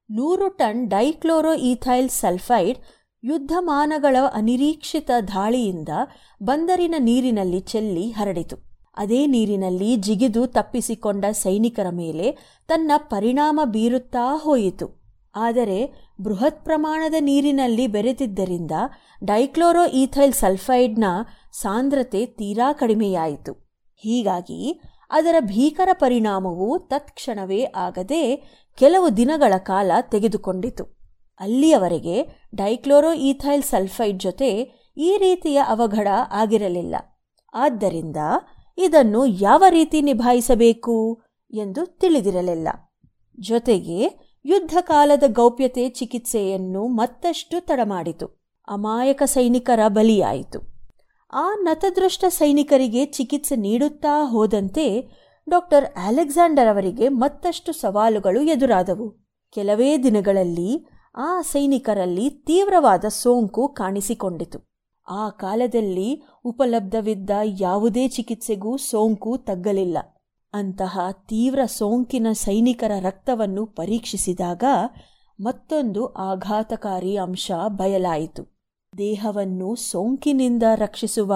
Speaker 7: ನೂರು ಟನ್ ಡೈಕ್ಲೋರೋ ಈಥೈಲ್ ಸಲ್ಫೈಡ್ ಯುದ್ಧಮಾನಗಳ ಅನಿರೀಕ್ಷಿತ ದಾಳಿಯಿಂದ ಬಂದರಿನ ನೀರಿನಲ್ಲಿ ಚೆಲ್ಲಿ ಹರಡಿತು. ಅದೇ ನೀರಿನಲ್ಲಿ ಜಿಗಿದು ತಪ್ಪಿಸಿಕೊಂಡ ಸೈನಿಕರ ಮೇಲೆ ತನ್ನ ಪರಿಣಾಮ ಬೀರುತ್ತಾ ಹೋಯಿತು. ಆದರೆ ಬೃಹತ್ ಪ್ರಮಾಣದ ನೀರಿನಲ್ಲಿ ಬೆರೆತಿದ್ದರಿಂದ ಡೈಕ್ಲೋರೋ ಈಥೈಲ್ ಸಲ್ಫೈಡ್ನ ಸಾಂದ್ರತೆ ತೀರಾ ಕಡಿಮೆಯಾಯಿತು. ಹೀಗಾಗಿ ಅದರ ಭೀಕರ ಪರಿಣಾಮವು ತತ್ಕ್ಷಣವೇ ಆಗದೆ ಕೆಲವು ದಿನಗಳ ಕಾಲ ತೆಗೆದುಕೊಂಡಿತು. ಅಲ್ಲಿಯವರೆಗೆ ಡೈಕ್ಲೋರೋ ಈಥೈಲ್ ಸಲ್ಫೈಡ್ ಜೊತೆ ಈ ರೀತಿಯ ಅವಘಡ ಆಗಿರಲಿಲ್ಲ. ಆದ್ದರಿಂದ ಇದನ್ನು ಯಾವ ರೀತಿ ನಿಭಾಯಿಸಬೇಕು ಎಂದು ತಿಳಿದಿರಲಿಲ್ಲ. ಜೊತೆಗೆ ಯುದ್ಧ ಕಾಲದ ಗೌಪ್ಯತೆ ಚಿಕಿತ್ಸೆಯನ್ನು ಮತ್ತಷ್ಟು ತಡಮಾಡಿತು. ಅಮಾಯಕ ಸೈನಿಕರ ಬಲಿಯಾಯಿತು. ಆ ನತದೃಷ್ಟ ಸೈನಿಕರಿಗೆ ಚಿಕಿತ್ಸೆ ನೀಡುತ್ತಾ ಹೋದಂತೆ ಡಾಕ್ಟರ್ ಅಲೆಕ್ಸಾಂಡರ್ ಅವರಿಗೆ ಮತ್ತಷ್ಟು ಸವಾಲುಗಳು ಎದುರಾದವು. ಕೆಲವೇ ದಿನಗಳಲ್ಲಿ ಆ ಸೈನಿಕರಲ್ಲಿ ತೀವ್ರವಾದ ಸೋಂಕು ಕಾಣಿಸಿಕೊಂಡಿತು. ಆ ಕಾಲದಲ್ಲಿ ಉಪಲಬ್ಧವಿದ್ದ ಯಾವುದೇ ಚಿಕಿತ್ಸೆಗೂ ಸೋಂಕು ತಗ್ಗಲಿಲ್ಲ. ಅಂತಹ ತೀವ್ರ ಸೋಂಕಿನ ಸೈನಿಕರ ರಕ್ತವನ್ನು ಪರೀಕ್ಷಿಸಿದಾಗ ಮತ್ತೊಂದು ಆಘಾತಕಾರಿ ಅಂಶ ಬಯಲಾಯಿತು. ದೇಹವನ್ನು ಸೋಂಕಿನಿಂದ ರಕ್ಷಿಸುವ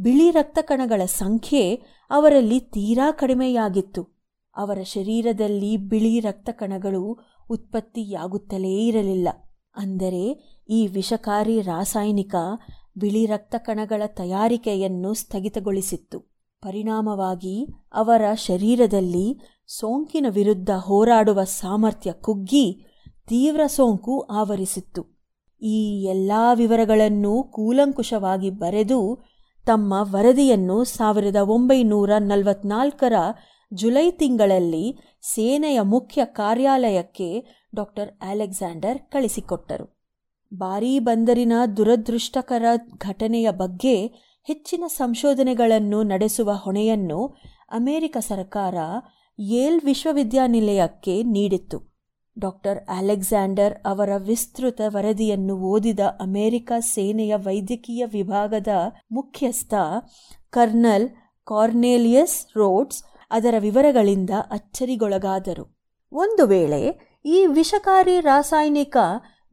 Speaker 7: ಬಿಳಿ ರಕ್ತ ಕಣಗಳ ಸಂಖ್ಯೆ ಅವರಲ್ಲಿ ತೀರಾ ಕಡಿಮೆಯಾಗಿತ್ತು. ಅವರ ಶರೀರದಲ್ಲಿ ಬಿಳಿ ರಕ್ತಕಣಗಳು ಉತ್ಪತ್ತಿಯಾಗುತ್ತಲೇ ಇರಲಿಲ್ಲ. ಅಂದರೆ ಈ ವಿಷಕಾರಿ ರಾಸಾಯನಿಕ ಬಿಳಿ ರಕ್ತ ಕಣಗಳ ತಯಾರಿಕೆಯನ್ನು ಸ್ಥಗಿತಗೊಳಿಸಿತ್ತು. ಪರಿಣಾಮವಾಗಿ ಅವರ ಶರೀರದಲ್ಲಿ ಸೋಂಕಿನ ವಿರುದ್ಧ ಹೋರಾಡುವ ಸಾಮರ್ಥ್ಯ ಕುಗ್ಗಿ ತೀವ್ರ ಸೋಂಕು ಆವರಿಸಿತ್ತು. ಈ ಎಲ್ಲ ವಿವರಗಳನ್ನು ಕೂಲಂಕುಷವಾಗಿ ಬರೆದು ತಮ್ಮ ವರದಿಯನ್ನು ಸಾವಿರದ ಒಂಬೈನೂರ ನಲವತ್ನಾಲ್ಕರ ಜುಲೈ ತಿಂಗಳಲ್ಲಿ ಸೇನೆಯ ಮುಖ್ಯ ಕಾರ್ಯಾಲಯಕ್ಕೆ ಡಾಕ್ಟರ್ ಅಲೆಕ್ಸಾಂಡರ್ ಕಳಿಸಿಕೊಟ್ಟರು. ಬಾರಿ ಬಂದರಿನ ದುರದೃಷ್ಟಕರ ಘಟನೆಯ ಬಗ್ಗೆ ಹೆಚ್ಚಿನ ಸಂಶೋಧನೆಗಳನ್ನು ನಡೆಸುವ ಹೊಣೆಯನ್ನು ಅಮೆರಿಕ ಸರ್ಕಾರ ಯೇಲ್ ವಿಶ್ವವಿದ್ಯಾನಿಲಯಕ್ಕೆ ನೀಡಿತ್ತು. ಡಾಕ್ಟರ್ ಅಲೆಕ್ಸಾಂಡರ್ ಅವರ ವಿಸ್ತೃತ ವರದಿಯನ್ನು ಓದಿದ ಅಮೆರಿಕ ಸೇನೆಯ ವೈದ್ಯಕೀಯ ವಿಭಾಗದ ಮುಖ್ಯಸ್ಥ ಕರ್ನಲ್ ಕಾರ್ನೇಲಿಯಸ್ ರೋಡ್ಸ್ ಅದರ ವಿವರಗಳಿಂದ ಅಚ್ಚರಿಗೊಳಗಾದರು. ಒಂದು ವೇಳೆ ಈ ವಿಷಕಾರಿ ರಾಸಾಯನಿಕ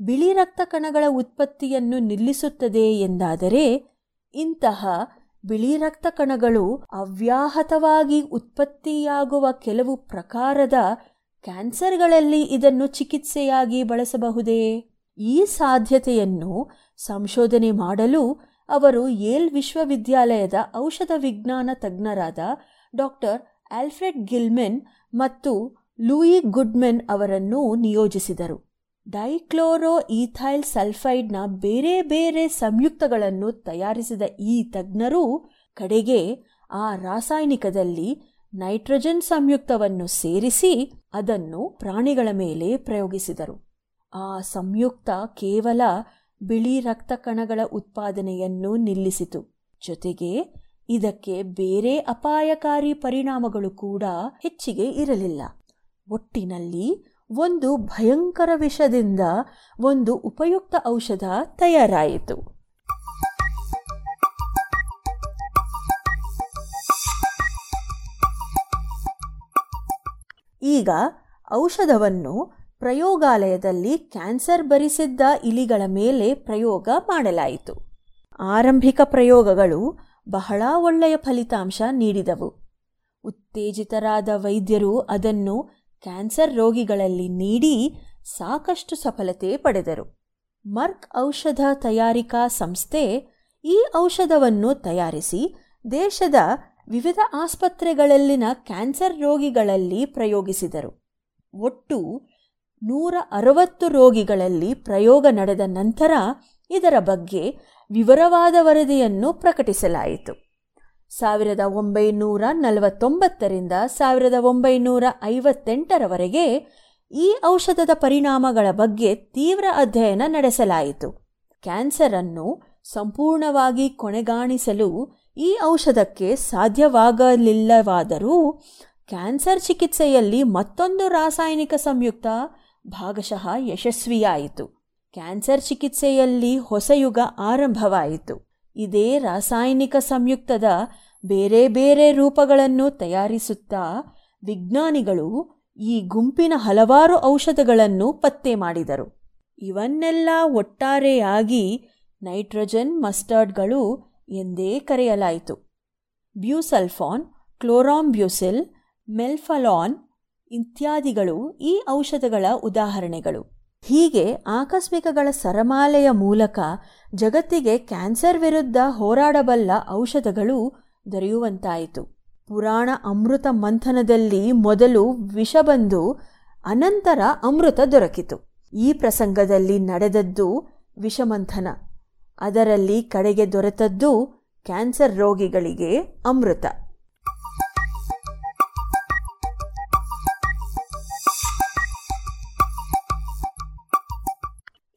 Speaker 7: ಬಿಳಿ ರಕ್ತ ಕಣಗಳ ಉತ್ಪತ್ತಿಯನ್ನು ನಿಲ್ಲಿಸುತ್ತದೆ ಎಂದಾದರೆ ಇಂತಹ ಬಿಳಿ ರಕ್ತ ಕಣಗಳು ಅವ್ಯಾಹತವಾಗಿ ಉತ್ಪತ್ತಿಯಾಗುವ ಕೆಲವು ಪ್ರಕಾರದ ಕ್ಯಾನ್ಸರ್ಗಳಲ್ಲಿ ಇದನ್ನು ಚಿಕಿತ್ಸೆಯಾಗಿ ಬಳಸಬಹುದೇ? ಈ ಸಾಧ್ಯತೆಯನ್ನು ಸಂಶೋಧನೆ ಮಾಡಲು ಅವರು ಯೇಲ್ ವಿಶ್ವವಿದ್ಯಾಲಯದ ಔಷಧ ವಿಜ್ಞಾನ ತಜ್ಞರಾದ ಡಾಕ್ಟರ್ ಆಲ್ಫ್ರೆಡ್ ಗಿಲ್ಮೆನ್ ಮತ್ತು ಲೂಯಿ ಗುಡ್ಮೆನ್ ಅವರನ್ನು ನಿಯೋಜಿಸಿದರು. ಡೈಕ್ಲೋರೋ ಈಥೈಲ್ ಸಲ್ಫೈಡ್ನ ಬೇರೆ ಬೇರೆ ಸಂಯುಕ್ತಗಳನ್ನು ತಯಾರಿಸಿದ ಈ ತಜ್ಞರು ಕಡೆಗೆ ಆ ರಾಸಾಯನಿಕದಲ್ಲಿ ನೈಟ್ರೋಜನ್ ಸಂಯುಕ್ತವನ್ನು ಸೇರಿಸಿ ಅದನ್ನು ಪ್ರಾಣಿಗಳ ಮೇಲೆ ಪ್ರಯೋಗಿಸಿದರು. ಆ ಸಂಯುಕ್ತ ಕೇವಲ ಬಿಳಿ ರಕ್ತ ಕಣಗಳ ಉತ್ಪಾದನೆಯನ್ನು ನಿಲ್ಲಿಸಿತು. ಜೊತೆಗೆ ಇದಕ್ಕೆ ಬೇರೆ ಅಪಾಯಕಾರಿ ಪರಿಣಾಮಗಳು ಕೂಡ ಹೆಚ್ಚಿಗೆ ಇರಲಿಲ್ಲ. ಒಟ್ಟಿನಲ್ಲಿ ಒಂದು ಭಯಂಕರ ವಿಷದಿಂದ ಒಂದು ಉಪಯುಕ್ತ ಔಷಧ ತಯಾರಾಯಿತು. ಈಗ ಔಷಧವನ್ನು ಪ್ರಯೋಗಾಲಯದಲ್ಲಿ ಕ್ಯಾನ್ಸರ್ ಬರಿಸಿದ್ದ ಇಲಿಗಳ ಮೇಲೆ ಪ್ರಯೋಗ ಮಾಡಲಾಯಿತು. ಆರಂಭಿಕ ಪ್ರಯೋಗಗಳು ಬಹಳ ಒಳ್ಳೆಯ ಫಲಿತಾಂಶ ನೀಡಿದವು. ಉತ್ತೇಜಿತರಾದ ವೈದ್ಯರು ಅದನ್ನು ಕ್ಯಾನ್ಸರ್ ರೋಗಿಗಳಲ್ಲಿ ನೀಡಿ ಸಾಕಷ್ಟು ಸಫಲತೆ ಪಡೆದರು. ಮರ್ಕ್ ಔಷಧ ತಯಾರಿಕಾ ಸಂಸ್ಥೆ ಈ ಔಷಧವನ್ನು ತಯಾರಿಸಿ ದೇಶದ ವಿವಿಧ ಆಸ್ಪತ್ರೆಗಳಲ್ಲಿನ ಕ್ಯಾನ್ಸರ್ ರೋಗಿಗಳಲ್ಲಿ ಪ್ರಯೋಗಿಸಿದರು. ಒಟ್ಟು ನೂರ ಅರವತ್ತು ರೋಗಿಗಳಲ್ಲಿ ಪ್ರಯೋಗ ನಡೆದ ನಂತರ ಇದರ ಬಗ್ಗೆ ವಿವರವಾದ ವರದಿಯನ್ನು ಪ್ರಕಟಿಸಲಾಯಿತು. ಸಾವಿರದ ಒಂಬೈನೂರ ನಲವತ್ತೊಂಬತ್ತರಿಂದ ಸಾವಿರದ ಒಂಬೈನೂರ ಐವತ್ತೆಂಟರವರೆಗೆ ಈ ಔಷಧದ ಪರಿಣಾಮಗಳ ಬಗ್ಗೆ ತೀವ್ರ ಅಧ್ಯಯನ ನಡೆಸಲಾಯಿತು. ಕ್ಯಾನ್ಸರ್ ಅನ್ನು ಸಂಪೂರ್ಣವಾಗಿ ಕೊನೆಗಾಣಿಸಲು ಈ ಔಷಧಕ್ಕೆ ಸಾಧ್ಯವಾಗಲಿಲ್ಲವಾದರೂ ಕ್ಯಾನ್ಸರ್ ಚಿಕಿತ್ಸೆಯಲ್ಲಿ ಮತ್ತೊಂದು ರಾಸಾಯನಿಕ ಸಂಯುಕ್ತ ಭಾಗಶಃ ಯಶಸ್ವಿಯಾಯಿತು. ಕ್ಯಾನ್ಸರ್ ಚಿಕಿತ್ಸೆಯಲ್ಲಿ ಹೊಸ ಯುಗ ಆರಂಭವಾಯಿತು. ಇದೇ ರಾಸಾಯನಿಕ ಸಂಯುಕ್ತದ ಬೇರೆ ಬೇರೆ ರೂಪಗಳನ್ನು ತಯಾರಿಸುತ್ತಾ ವಿಜ್ಞಾನಿಗಳು ಈ ಗುಂಪಿನ ಹಲವಾರು ಔಷಧಗಳನ್ನು ಪತ್ತೆ ಮಾಡಿದರು. ಇವನ್ನೆಲ್ಲ ಒಟ್ಟಾರೆಯಾಗಿ ನೈಟ್ರೋಜನ್, ಮಸ್ಟರ್ಡ್ಗಳು ಎಂದೇ ಕರೆಯಲಾಯಿತು. ಬ್ಯೂಸಲ್ಫಾನ್, ಕ್ಲೋರಾಂಬ್ಯೂಸಿಲ್, ಮೆಲ್ಫಲಾನ್ ಇತ್ಯಾದಿಗಳು ಈ ಔಷಧಗಳ ಉದಾಹರಣೆಗಳು. ಹೀಗೆ ಆಕಸ್ಮಿಕಗಳ ಸರಮಾಲೆಯ ಮೂಲಕ ಜಗತ್ತಿಗೆ ಕ್ಯಾನ್ಸರ್ ವಿರುದ್ಧ ಹೋರಾಡಬಲ್ಲ ಔಷಧಗಳು ದೊರೆಯುವಂತಾಯಿತು. ಪುರಾಣ ಅಮೃತ ಮಂಥನದಲ್ಲಿ ಮೊದಲು ವಿಷ ಬಂದು ಅನಂತರ ಅಮೃತ ದೊರಕಿತು. ಈ ಪ್ರಸಂಗದಲ್ಲಿ ನಡೆದದ್ದು ವಿಷಮಂಥನ ಅದರಲ್ಲಿ ಕಡೆಗೆ ದೊರೆತದ್ದು ಕ್ಯಾನ್ಸರ್ ರೋಗಿಗಳಿಗೆ ಅಮೃತ.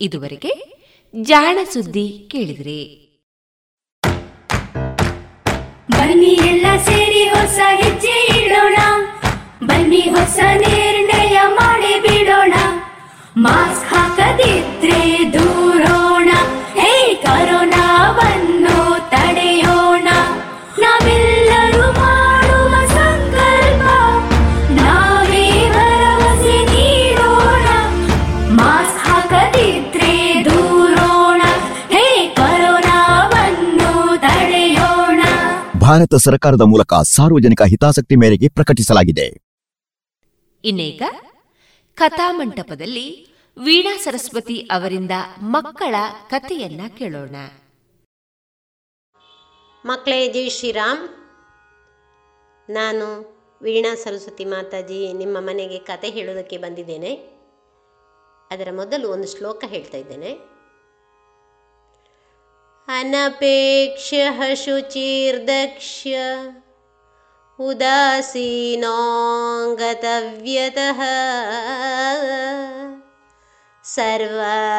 Speaker 3: ಇದುವರೆಗೆ ಜಾಣ ಸುದ್ದಿ ಕೇಳಿದ್ರಿ.
Speaker 8: ಬನ್ನಿ ಎಲ್ಲ ಸೇರಿ ಹೊಸ ಹೆಜ್ಜೆ ಇಡೋಣ. ಬನ್ನಿ ಹೊಸ ನಿರ್ಣಯ ಮಾಡಿ ಬಿಡೋಣ. ಮಾಸ್ಕ್ ಹಾಕದಿದ್ರೆ ದೂರೋಣ
Speaker 9: ಭಾರತ ಸರ್ಕಾರದ ಮೂಲಕ ಸಾರ್ವಜನಿಕ ಹಿತಾಸಕ್ತಿ ಮೇರೆಗೆ ಪ್ರಕಟಿಸಲಾಗಿದೆ.
Speaker 3: ಇನ್ನೀಗ ಕಥಾಮಂಟಪದಲ್ಲಿ ವೀಣಾ ಸರಸ್ವತಿ ಅವರಿಂದ ಮಕ್ಕಳ ಕಥೆಯನ್ನ ಕೇಳೋಣ.
Speaker 10: ಮಕ್ಕಳೇ ಜೈ ಶ್ರೀರಾಮ್. ನಾನು ವೀಣಾ ಸರಸ್ವತಿ ಮಾತಾಜಿ ನಿಮ್ಮ ಮನೆಗೆ ಕತೆ ಹೇಳೋದಕ್ಕೆ ಬಂದಿದ್ದೇನೆ. ಅದರ ಮೊದಲು ಒಂದು ಶ್ಲೋಕ ಹೇಳ್ತಾ ಇದ್ದೇನೆ. ಅನಪೇಕ್ಷ शुचिर्दक्ष्य उदासीनोऽङ्गतव्यतः सर्वारम्भपरित्यागी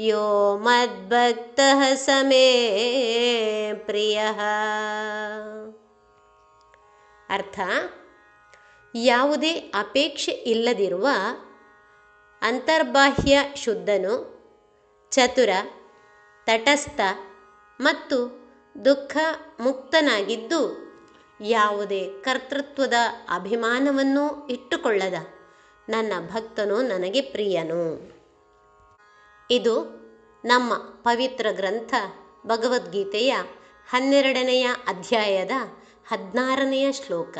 Speaker 10: यो ಯೋ ಮದ್ಭಕ್ತಃ ಸಮೇ ಪ್ರಿಯ. ಅರ್ಥ? ಯಾವುದೇ ಅಪೇಕ್ಷೆ ಇಲ್ಲದಿರುವ ಅಂತರ್ಬಾಹ್ಯ ಶುದ್ಧನು, ಚತುರ, ತಟಸ್ಥ ಮತ್ತು ದುಃಖ ಮುಕ್ತನಾಗಿದ್ದು ಯಾವುದೇ ಕರ್ತೃತ್ವದ ಅಭಿಮಾನವನ್ನೂ ಇಟ್ಟುಕೊಳ್ಳದ. ನನ್ನ ಭಕ್ತನು ನನಗೆ ಪ್ರಿಯನು. ಇದು ನಮ್ಮ ಪವಿತ್ರ ಗ್ರಂಥ ಭಗವದ್ಗೀತೆಯ ಹನ್ನೆರಡನೆಯ ಅಧ್ಯಾಯದ ಹದಿನಾರನೆಯ ಶ್ಲೋಕ.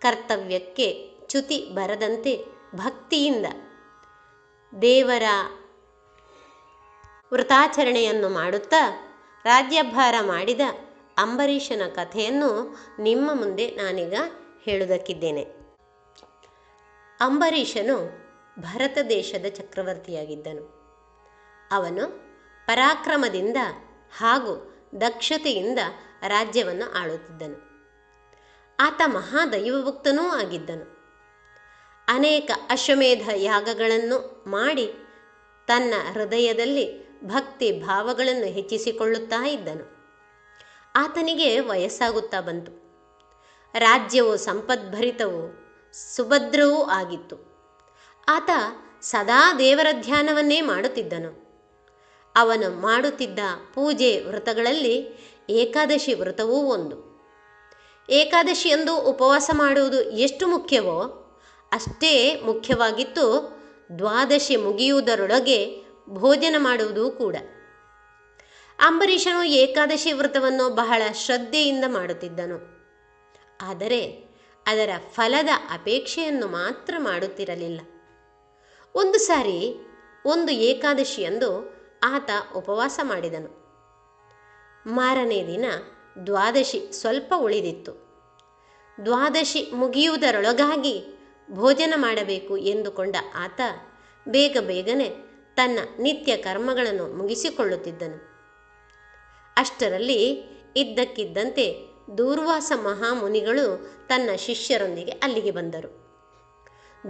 Speaker 10: ಕರ್ತವ್ಯಕ್ಕೆ ಚ್ಯುತಿ ಬರದಂತೆ ಭಕ್ತಿಯಿಂದ ದೇವರ ವೃತಾಚರಣೆಯನ್ನು ಮಾಡುತ್ತಾ ರಾಜ್ಯಭಾರ ಮಾಡಿದ ಅಂಬರೀಷನ ಕಥೆಯನ್ನು ನಿಮ್ಮ ಮುಂದೆ ನಾನೀಗ ಹೇಳುವುದಕ್ಕಿದ್ದೇನೆ. ಅಂಬರೀಷನು ಭರತ ದೇಶದ ಚಕ್ರವರ್ತಿಯಾಗಿದ್ದನು. ಅವನು ಪರಾಕ್ರಮದಿಂದ ಹಾಗೂ ದಕ್ಷತೆಯಿಂದ ರಾಜ್ಯವನ್ನು ಆಳುತ್ತಿದ್ದನು. ಆತ ಮಹಾದೈವಭಕ್ತನೂ ಆಗಿದ್ದನು. ಅನೇಕ ಅಶ್ವಮೇಧ ಯಾಗಗಳನ್ನು ಮಾಡಿ ತನ್ನ ಹೃದಯದಲ್ಲಿ ಭಕ್ತಿ ಭಾವಗಳನ್ನು ಹೆಚ್ಚಿಸಿಕೊಳ್ಳುತ್ತಾ ಇದ್ದನು. ಆತನಿಗೆ ವಯಸ್ಸಾಗುತ್ತಾ ಬಂತು. ರಾಜ್ಯವು ಸಂಪದ್ಭರಿತವೂ ಸುಭದ್ರವೂ ಆಗಿತ್ತು. ಆತ ಸದಾ ದೇವರ ಧ್ಯಾನವನ್ನೇ ಮಾಡುತ್ತಿದ್ದನು. ಅವನು ಮಾಡುತ್ತಿದ್ದ ಪೂಜೆ ವ್ರತಗಳಲ್ಲಿ ಏಕಾದಶಿ ವ್ರತವೂ ಒಂದು. ಏಕಾದಶಿಯಂದು ಉಪವಾಸ ಮಾಡುವುದು ಎಷ್ಟು ಮುಖ್ಯವೋ ಅಷ್ಟೇ ಮುಖ್ಯವಾಗಿತ್ತು ದ್ವಾದಶಿ ಮುಗಿಯುವುದರೊಳಗೆ ಭೋಜನ ಮಾಡುವುದು ಕೂಡ. ಅಂಬರೀಷನು ಏಕಾದಶಿ ವ್ರತವನ್ನು ಬಹಳ ಶ್ರದ್ಧೆಯಿಂದ ಮಾಡುತ್ತಿದ್ದನು. ಆದರೆ ಅದರ ಫಲದ ಅಪೇಕ್ಷೆಯನ್ನು ಮಾತ್ರ ಮಾಡುತ್ತಿರಲಿಲ್ಲ. ಒಂದು ಸಾರಿ ಒಂದು ಏಕಾದಶಿಯಂದು ಆತ ಉಪವಾಸ ಮಾಡಿದನು. ಮಾರನೇ ದಿನ ದ್ವಾದಶಿ ಸ್ವಲ್ಪ ಉಳಿದಿತ್ತು. ದ್ವಾದಶಿ ಮುಗಿಯುವುದರೊಳಗಾಗಿ ಭೋಜನ ಮಾಡಬೇಕು ಎಂದುಕೊಂಡ ಆತ ಬೇಗ ಬೇಗನೆ ತನ್ನ ನಿತ್ಯ ಕರ್ಮಗಳನ್ನು ಮುಗಿಸಿಕೊಳ್ಳುತ್ತಿದ್ದನು. ಅಷ್ಟರಲ್ಲಿ ಇದ್ದಕ್ಕಿದ್ದಂತೆ ದೂರ್ವಾಸ ಮಹಾಮುನಿಗಳು ತನ್ನ ಶಿಷ್ಯರೊಂದಿಗೆ ಅಲ್ಲಿಗೆ ಬಂದರು.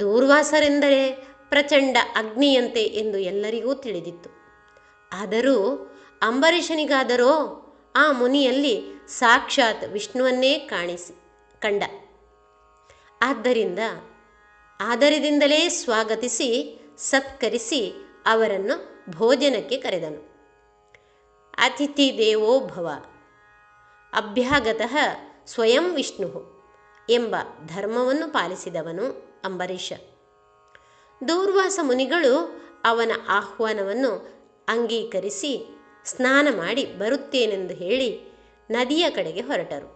Speaker 10: ದೂರ್ವಾಸರೆಂದರೆ ಪ್ರಚಂಡ ಅಗ್ನಿಯಂತೆ ಎಂದು ಎಲ್ಲರಿಗೂ ತಿಳಿದಿತ್ತು. ಆದರೂ ಅಂಬರೀಷನಿಗಾದರೋ ಆ ಮುನಿಯಲ್ಲಿ ಸಾಕ್ಷಾತ್ ವಿಷ್ಣುವನ್ನೇ ಕಾಣಿಸಿ, ಕಂಡ. ಆದ್ದರಿಂದ ಆದರದಿಂದಲೇ ಸ್ವಾಗತಿಸಿ, ಸತ್ಕರಿಸಿ ಅವರನ್ನು ಭೋಜನಕ್ಕೆ ಕರೆದನು. ಅತಿಥಿ ದೇವೋ ಭವ, ಅಭ್ಯಾಗತಃ ಸ್ವಯಂ ವಿಷ್ಣು ಎಂಬ ಧರ್ಮವನ್ನು ಪಾಲಿಸಿದವನು ಅಂಬರೀಷ. ದೂರ್ವಾಸ ಮುನಿಗಳು ಅವನ ಆಹ್ವಾನವನ್ನು ಅಂಗೀಕರಿಸಿ ಸ್ನಾನ ಮಾಡಿ ಬರುತ್ತೇನೆಂದು ಹೇಳಿ ನದಿಯ ಕಡೆಗೆ ಹೊರಟರು.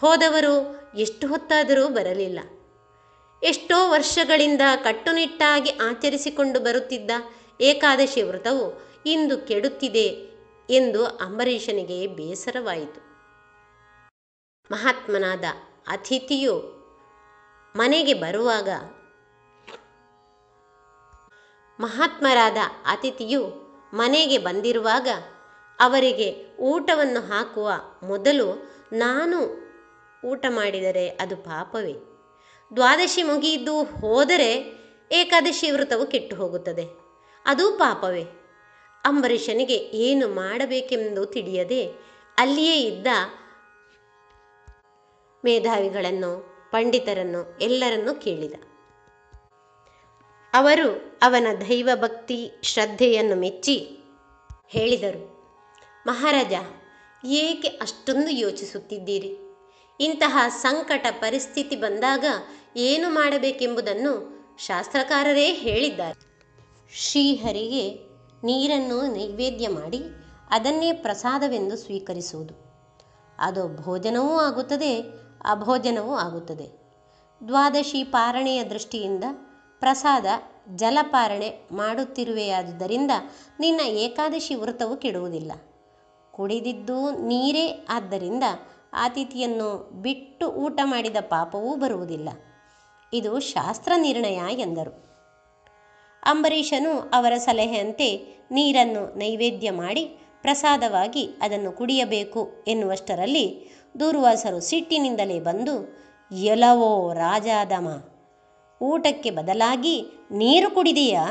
Speaker 10: ಹೋದವರು ಎಷ್ಟು ಹೊತ್ತಾದರೂ ಬರಲಿಲ್ಲ. ಎಷ್ಟೋ ವರ್ಷಗಳಿಂದ ಕಟ್ಟುನಿಟ್ಟಾಗಿ ಆಚರಿಸಿಕೊಂಡು ಬರುತ್ತಿದ್ದ ಏಕಾದಶಿ ವ್ರತವು ಇಂದು ಕೆಡುತ್ತಿದೆ ಎಂದು ಅಂಬರೀಷನಿಗೆ ಬೇಸರವಾಯಿತು. ಮಹಾತ್ಮನಾದ ಅತಿಥಿಯು ಮನೆಗೆ ಬರುವಾಗ ಮಹಾತ್ಮರಾದ ಅತಿಥಿಯು ಮನೆಗೆ ಬಂದಿರುವಾಗ ಅವರಿಗೆ ಊಟವನ್ನು ಹಾಕುವ ಮೊದಲು ನಾನು ಊಟ ಮಾಡಿದರೆ ಅದು ಪಾಪವೇ? ದ್ವಾದಶಿ ಮುಗಿಯಿದ್ದು ಹೋದರೆ ಏಕಾದಶಿ ವೃತವು ಕೆಟ್ಟು ಹೋಗುತ್ತದೆ. ಅದು ಪಾಪವೇ. ಅಂಬರೀಷನಿಗೆ ಏನು ಮಾಡಬೇಕೆಂದು ತಿಳಿಯದೆ ಅಲ್ಲಿಯೇ ಇದ್ದ ಮೇಧಾವಿಗಳನ್ನು, ಪಂಡಿತರನ್ನು, ಎಲ್ಲರನ್ನೂ ಕೇಳಿದ. ಅವರು ಅವನ ದೈವ ಭಕ್ತಿ ಶ್ರದ್ಧೆಯನ್ನು ಮೆಚ್ಚಿ ಹೇಳಿದರು, ಮಹಾರಾಜ, ಏಕೆ ಅಷ್ಟೊಂದು ಯೋಚಿಸುತ್ತಿದ್ದೀರಿ? ಇಂತಹ ಸಂಕಟ ಪರಿಸ್ಥಿತಿ ಬಂದಾಗ ಏನು ಮಾಡಬೇಕೆಂಬುದನ್ನು ಶಾಸ್ತ್ರಕಾರರೇ ಹೇಳಿದ್ದಾರೆ. ಶ್ರೀಹರಿಗೆ ನೀರನ್ನು ನೈವೇದ್ಯ ಮಾಡಿ ಅದನ್ನೇ ಪ್ರಸಾದವೆಂದು ಸ್ವೀಕರಿಸುವುದು. ಅದು ಭೋಜನವೂ ಆಗುತ್ತದೆ, ಅಭೋಜನವೂ ಆಗುತ್ತದೆ. ದ್ವಾದಶಿ ಪಾರಣೆಯ ದೃಷ್ಟಿಯಿಂದ ಪ್ರಸಾದ ಜಲಪಾರಣೆ ಮಾಡುತ್ತಿರುವೆಯಾದುದರಿಂದ ನಿನ್ನ ಏಕಾದಶಿ ವ್ರತವು ಕೆಡುವುದಿಲ್ಲ. ಕುಡಿದಿದ್ದು ನೀರೇ ಆದ್ದರಿಂದ ಅತಿಥಿಯನ್ನು ಬಿಟ್ಟು ಊಟ ಮಾಡಿದ ಪಾಪವೂ ಬರುವುದಿಲ್ಲ. ಇದು ಶಾಸ್ತ್ರ ನಿರ್ಣಯ ಎಂದರು. ಅಂಬರೀಷನು ಅವರ ಸಲಹೆಯಂತೆ ನೀರನ್ನು ನೈವೇದ್ಯ ಮಾಡಿ ಪ್ರಸಾದವಾಗಿ ಅದನ್ನು ಕುಡಿಯಬೇಕು ಎನ್ನುವಷ್ಟರಲ್ಲಿ ದೂರ್ವಾಸರು ಸಿಟ್ಟಿನಿಂದಲೇ ಬಂದು ಎಲವೋ ರಾಜಾದಮ, ಊಟಕ್ಕೆ ಬದಲಾಗಿ ನೀರು ಕುಡಿದೆಯಾ?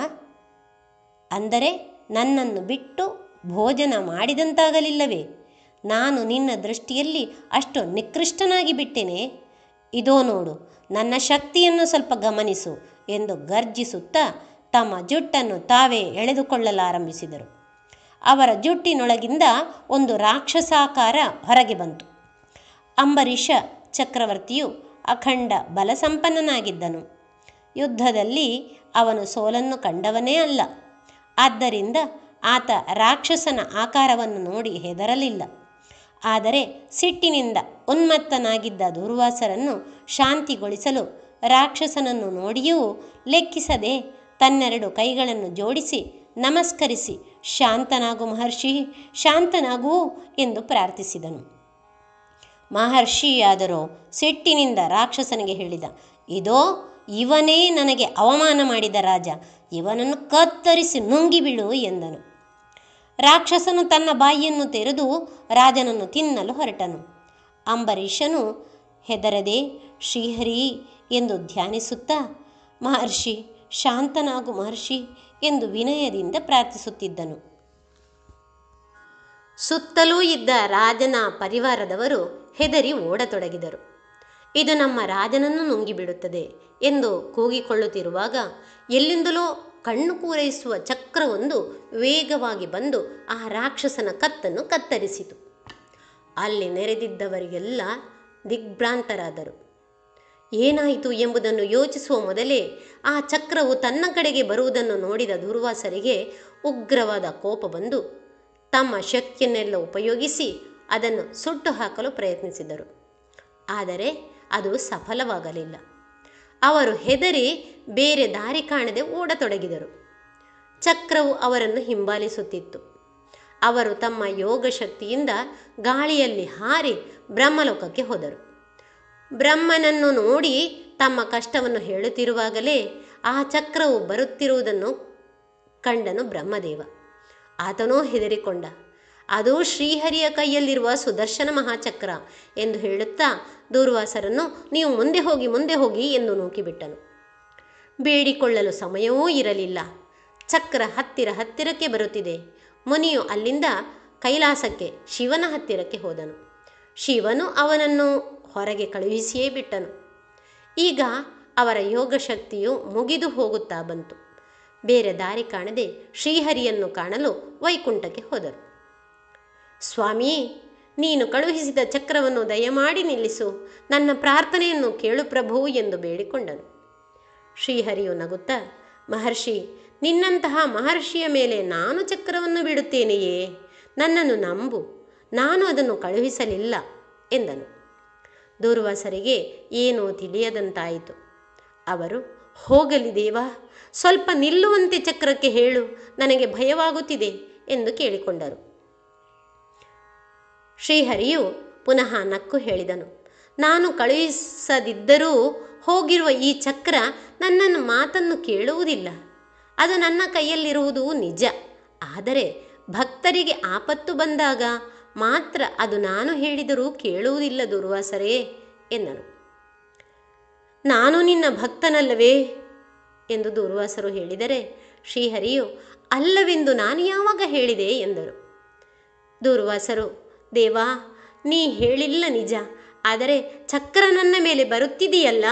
Speaker 10: ಅಂದರೆ ನನ್ನನ್ನು ಬಿಟ್ಟು ಭೋಜನ ಮಾಡಿದಂತಾಗಲಿಲ್ಲವೇ? ನಾನು ನಿನ್ನ ದೃಷ್ಟಿಯಲ್ಲಿ ಅಷ್ಟು ನಿಕೃಷ್ಟನಾಗಿ ಬಿಟ್ಟೆನೆ. ಇದೋ ನೋಡು, ನನ್ನ ಶಕ್ತಿಯನ್ನು ಸ್ವಲ್ಪ ಗಮನಿಸು ಎಂದು ಗರ್ಜಿಸುತ್ತಾ ತಮ್ಮ ಜುಟ್ಟನ್ನು ತಾವೇ ಎಳೆದುಕೊಳ್ಳಲಾರಂಭಿಸಿದರು. ಅವರ ಜುಟ್ಟಿನೊಳಗಿಂದ ಒಂದು ರಾಕ್ಷಸಾಕಾರ ಹೊರಗೆ ಬಂತು. ಅಂಬರೀಷ ಚಕ್ರವರ್ತಿಯು ಅಖಂಡ ಬಲಸಂಪನ್ನನಾಗಿದ್ದನು. ಯುದ್ಧದಲ್ಲಿ ಅವನು ಸೋಲನ್ನು ಕಂಡವನೇ ಅಲ್ಲ. ಆದ್ದರಿಂದ ಆತ ರಾಕ್ಷಸನ ಆಕಾರವನ್ನು ನೋಡಿ ಹೆದರಲಿಲ್ಲ. ಆದರೆ ಸಿಟ್ಟಿನಿಂದ ಉನ್ಮತ್ತನಾಗಿದ್ದ ದುರ್ವಾಸರನ್ನು ಶಾಂತಿಗೊಳಿಸಲು ರಾಕ್ಷಸನನ್ನು ನೋಡಿಯೂ ಲೆಕ್ಕಿಸದೆ ತನ್ನೆರಡು ಕೈಗಳನ್ನು ಜೋಡಿಸಿ ನಮಸ್ಕರಿಸಿ, ಶಾಂತನಾಗು ಮಹರ್ಷಿ, ಶಾಂತನಾಗು ಎಂದು ಪ್ರಾರ್ಥಿಸಿದನು. ಮಹರ್ಷಿಯಾದರೂ ಸಿಟ್ಟಿನಿಂದ ರಾಕ್ಷಸನಿಗೆ ಹೇಳಿದ, ಇದೋ, ಇವನೇ ನನಗೆ ಅವಮಾನ ಮಾಡಿದ ರಾಜ, ಇವನನ್ನು ಕತ್ತರಿಸಿ ನುಂಗಿಬಿಡು ಎಂದನು. ರಾಕ್ಷಸನು ತನ್ನ ಬಾಯಿಯನ್ನು ತೆರೆದು ರಾಜನನ್ನು ತಿನ್ನಲು ಹೊರಟನು. ಅಂಬರೀಷನು, ಹೆದರದೆ ಶ್ರೀಹರಿ ಎಂದು ಧ್ಯಾನಿಸುತ್ತಾ, ಮಹರ್ಷಿ, ಶಾಂತನಾಗು ಮಹರ್ಷಿ ಎಂದು ವಿನಯದಿಂದ ಪ್ರಾರ್ಥಿಸುತ್ತಿದ್ದನು. ಸುತ್ತಲೂ ಇದ್ದ ರಾಜನ ಪರಿವಾರದವರು ಹೆದರಿ ಓಡತೊಡಗಿದರು. ಇದು ನಮ್ಮ ರಾಜನನ್ನು ನುಂಗಿಬಿಡುತ್ತದೆ ಎಂದು ಕೂಗಿಕೊಳ್ಳುತ್ತಿರುವಾಗ ಎಲ್ಲಿಂದಲೋ ಕಣ್ಣು ಪೂರೈಸುವ ಚಕ್ರವೊಂದು ವೇಗವಾಗಿ ಬಂದು ಆ ರಾಕ್ಷಸನ ಕತ್ತನ್ನು ಕತ್ತರಿಸಿತು. ಅಲ್ಲಿ ನೆರೆದಿದ್ದವರಿಗೆಲ್ಲ ದಿಗ್ಭ್ರಾಂತರಾದರು. ಏನಾಯಿತು ಎಂಬುದನ್ನು ಯೋಚಿಸುವ ಮೊದಲೇ ಆ ಚಕ್ರವು ತನ್ನ ಕಡೆಗೆ ಬರುವುದನ್ನು ನೋಡಿದ ದುರ್ವಾಸರಿಗೆ ಉಗ್ರವಾದ ಕೋಪ ಬಂದು ತಮ್ಮ ಶಕ್ತಿಯನ್ನೆಲ್ಲ ಉಪಯೋಗಿಸಿ ಅದನ್ನು ಸುಟ್ಟು ಹಾಕಲು ಪ್ರಯತ್ನಿಸಿದರು. ಆದರೆ ಅದು ಸಫಲವಾಗಲಿಲ್ಲ. ಅವರು ಹೆದರಿ ಬೇರೆ ದಾರಿ ಕಾಣದೆ ಓಡತೊಡಗಿದರು. ಚಕ್ರವು ಅವರನ್ನು ಹಿಂಬಾಲಿಸುತ್ತಿತ್ತು. ಅವರು ತಮ್ಮ ಯೋಗ ಶಕ್ತಿಯಿಂದ ಗಾಳಿಯಲ್ಲಿ ಹಾರಿ ಬ್ರಹ್ಮಲೋಕಕ್ಕೆ ಹೋದರು. ಬ್ರಹ್ಮನನ್ನು ನೋಡಿ ತಮ್ಮ ಕಷ್ಟವನ್ನು ಹೇಳುತ್ತಿರುವಾಗಲೇ ಆ ಚಕ್ರವು ಬರುತ್ತಿರುವುದನ್ನು ಕಂಡನು ಬ್ರಹ್ಮದೇವ. ಆತನೂ ಹೆದರಿಕೊಂಡ. ಅದು ಶ್ರೀಹರಿಯ ಕೈಯಲ್ಲಿರುವ ಸುದರ್ಶನ ಮಹಾಚಕ್ರ ಎಂದು ಹೇಳುತ್ತಾ ದೂರ್ವಾಸರನ್ನು ನೀವು ಮುಂದೆ ಹೋಗಿ ಮುಂದೆ ಹೋಗಿ ಎಂದು ನೂಕಿಬಿಟ್ಟನು. ಬೇಡಿಕೊಳ್ಳಲು ಸಮಯವೂ ಇರಲಿಲ್ಲ. ಚಕ್ರ ಹತ್ತಿರ ಹತ್ತಿರಕ್ಕೆ ಬರುತ್ತಿದೆ. ಮುನಿಯು ಅಲ್ಲಿಂದ ಕೈಲಾಸಕ್ಕೆ, ಶಿವನ ಹತ್ತಿರಕ್ಕೆ ಹೋದನು. ಶಿವನು ಅವನನ್ನು ಹೊರಗೆ ಕಳುಹಿಸಿಯೇ ಬಿಟ್ಟನು. ಈಗ ಅವರ ಯೋಗ ಶಕ್ತಿಯು ಮುಗಿದು ಹೋಗುತ್ತಾ ಬಂತು. ಬೇರೆ ದಾರಿ ಕಾಣದೆ ಶ್ರೀಹರಿಯನ್ನು ಕಾಣಲು ವೈಕುಂಠಕ್ಕೆ ಹೋದರು. ಸ್ವಾಮಿ, ನೀನು ಕಳುಹಿಸಿದ ಚಕ್ರವನ್ನು ದಯಮಾಡಿ ನಿಲ್ಲಿಸು. ನನ್ನ ಪ್ರಾರ್ಥನೆಯನ್ನು ಕೇಳು ಪ್ರಭು ಎಂದು ಬೇಡಿಕೊಂಡನು. ಶ್ರೀಹರಿಯು ನಗುತ್ತಾ, ಮಹರ್ಷಿ, ನಿನ್ನಂತಹ ಮಹರ್ಷಿಯ ಮೇಲೆ ನಾನು ಚಕ್ರವನ್ನು ಬಿಡುತ್ತೇನೆಯೇ? ನನ್ನನ್ನು ನಂಬು. ನಾನು ಅದನ್ನು ಕಳುಹಿಸಲಿಲ್ಲ ಎಂದನು. ದೂರ್ವಾಸರಿಗೆ ಏನೂ ತಿಳಿಯದಂತಾಯಿತು. ಅವರು, ಹೋಗಲಿ ದೇವಾ, ಸ್ವಲ್ಪ ನಿಲ್ಲುವಂತೆ ಚಕ್ರಕ್ಕೆ ಹೇಳು. ನನಗೆ ಭಯವಾಗುತ್ತಿದೆ ಎಂದು ಕೇಳಿಕೊಂಡರು. ಶ್ರೀಹರಿಯು ಪುನಃ ನಕ್ಕು ಹೇಳಿದನು. ನಾನು ಕಳುಹಿಸದಿದ್ದರೂ ಹೋಗಿರುವ ಈ ಚಕ್ರ ನನ್ನನ್ನು ಮಾತನ್ನು ಕೇಳುವುದಿಲ್ಲ. ಅದು ನನ್ನ ಕೈಯಲ್ಲಿರುವುದು ನಿಜ. ಆದರೆ ಭಕ್ತರಿಗೆ ಆಪತ್ತು ಬಂದಾಗ ಮಾತ್ರ ಅದು ನಾನು ಹೇಳಿದರೂ ಕೇಳುವುದಿಲ್ಲ ದುರ್ವಾಸರೇ ಎಂದನು. ನಾನು ನಿನ್ನ ಭಕ್ತನಲ್ಲವೇ ಎಂದು ದುರ್ವಾಸರು ಹೇಳಿದರೆ ಶ್ರೀಹರಿಯು ಅಲ್ಲವೆಂದು ನಾನು ಯಾವಾಗ ಹೇಳಿದೆ ಎಂದರು. ದುರ್ವಾಸರು ದೇವಾ, ನೀ ಹೇಳಿಲ್ಲ ನಿಜ, ಆದರೆ ಚಕ್ರ ನನ್ನ ಮೇಲೆ ಬರುತ್ತಿದೆಯಲ್ಲ?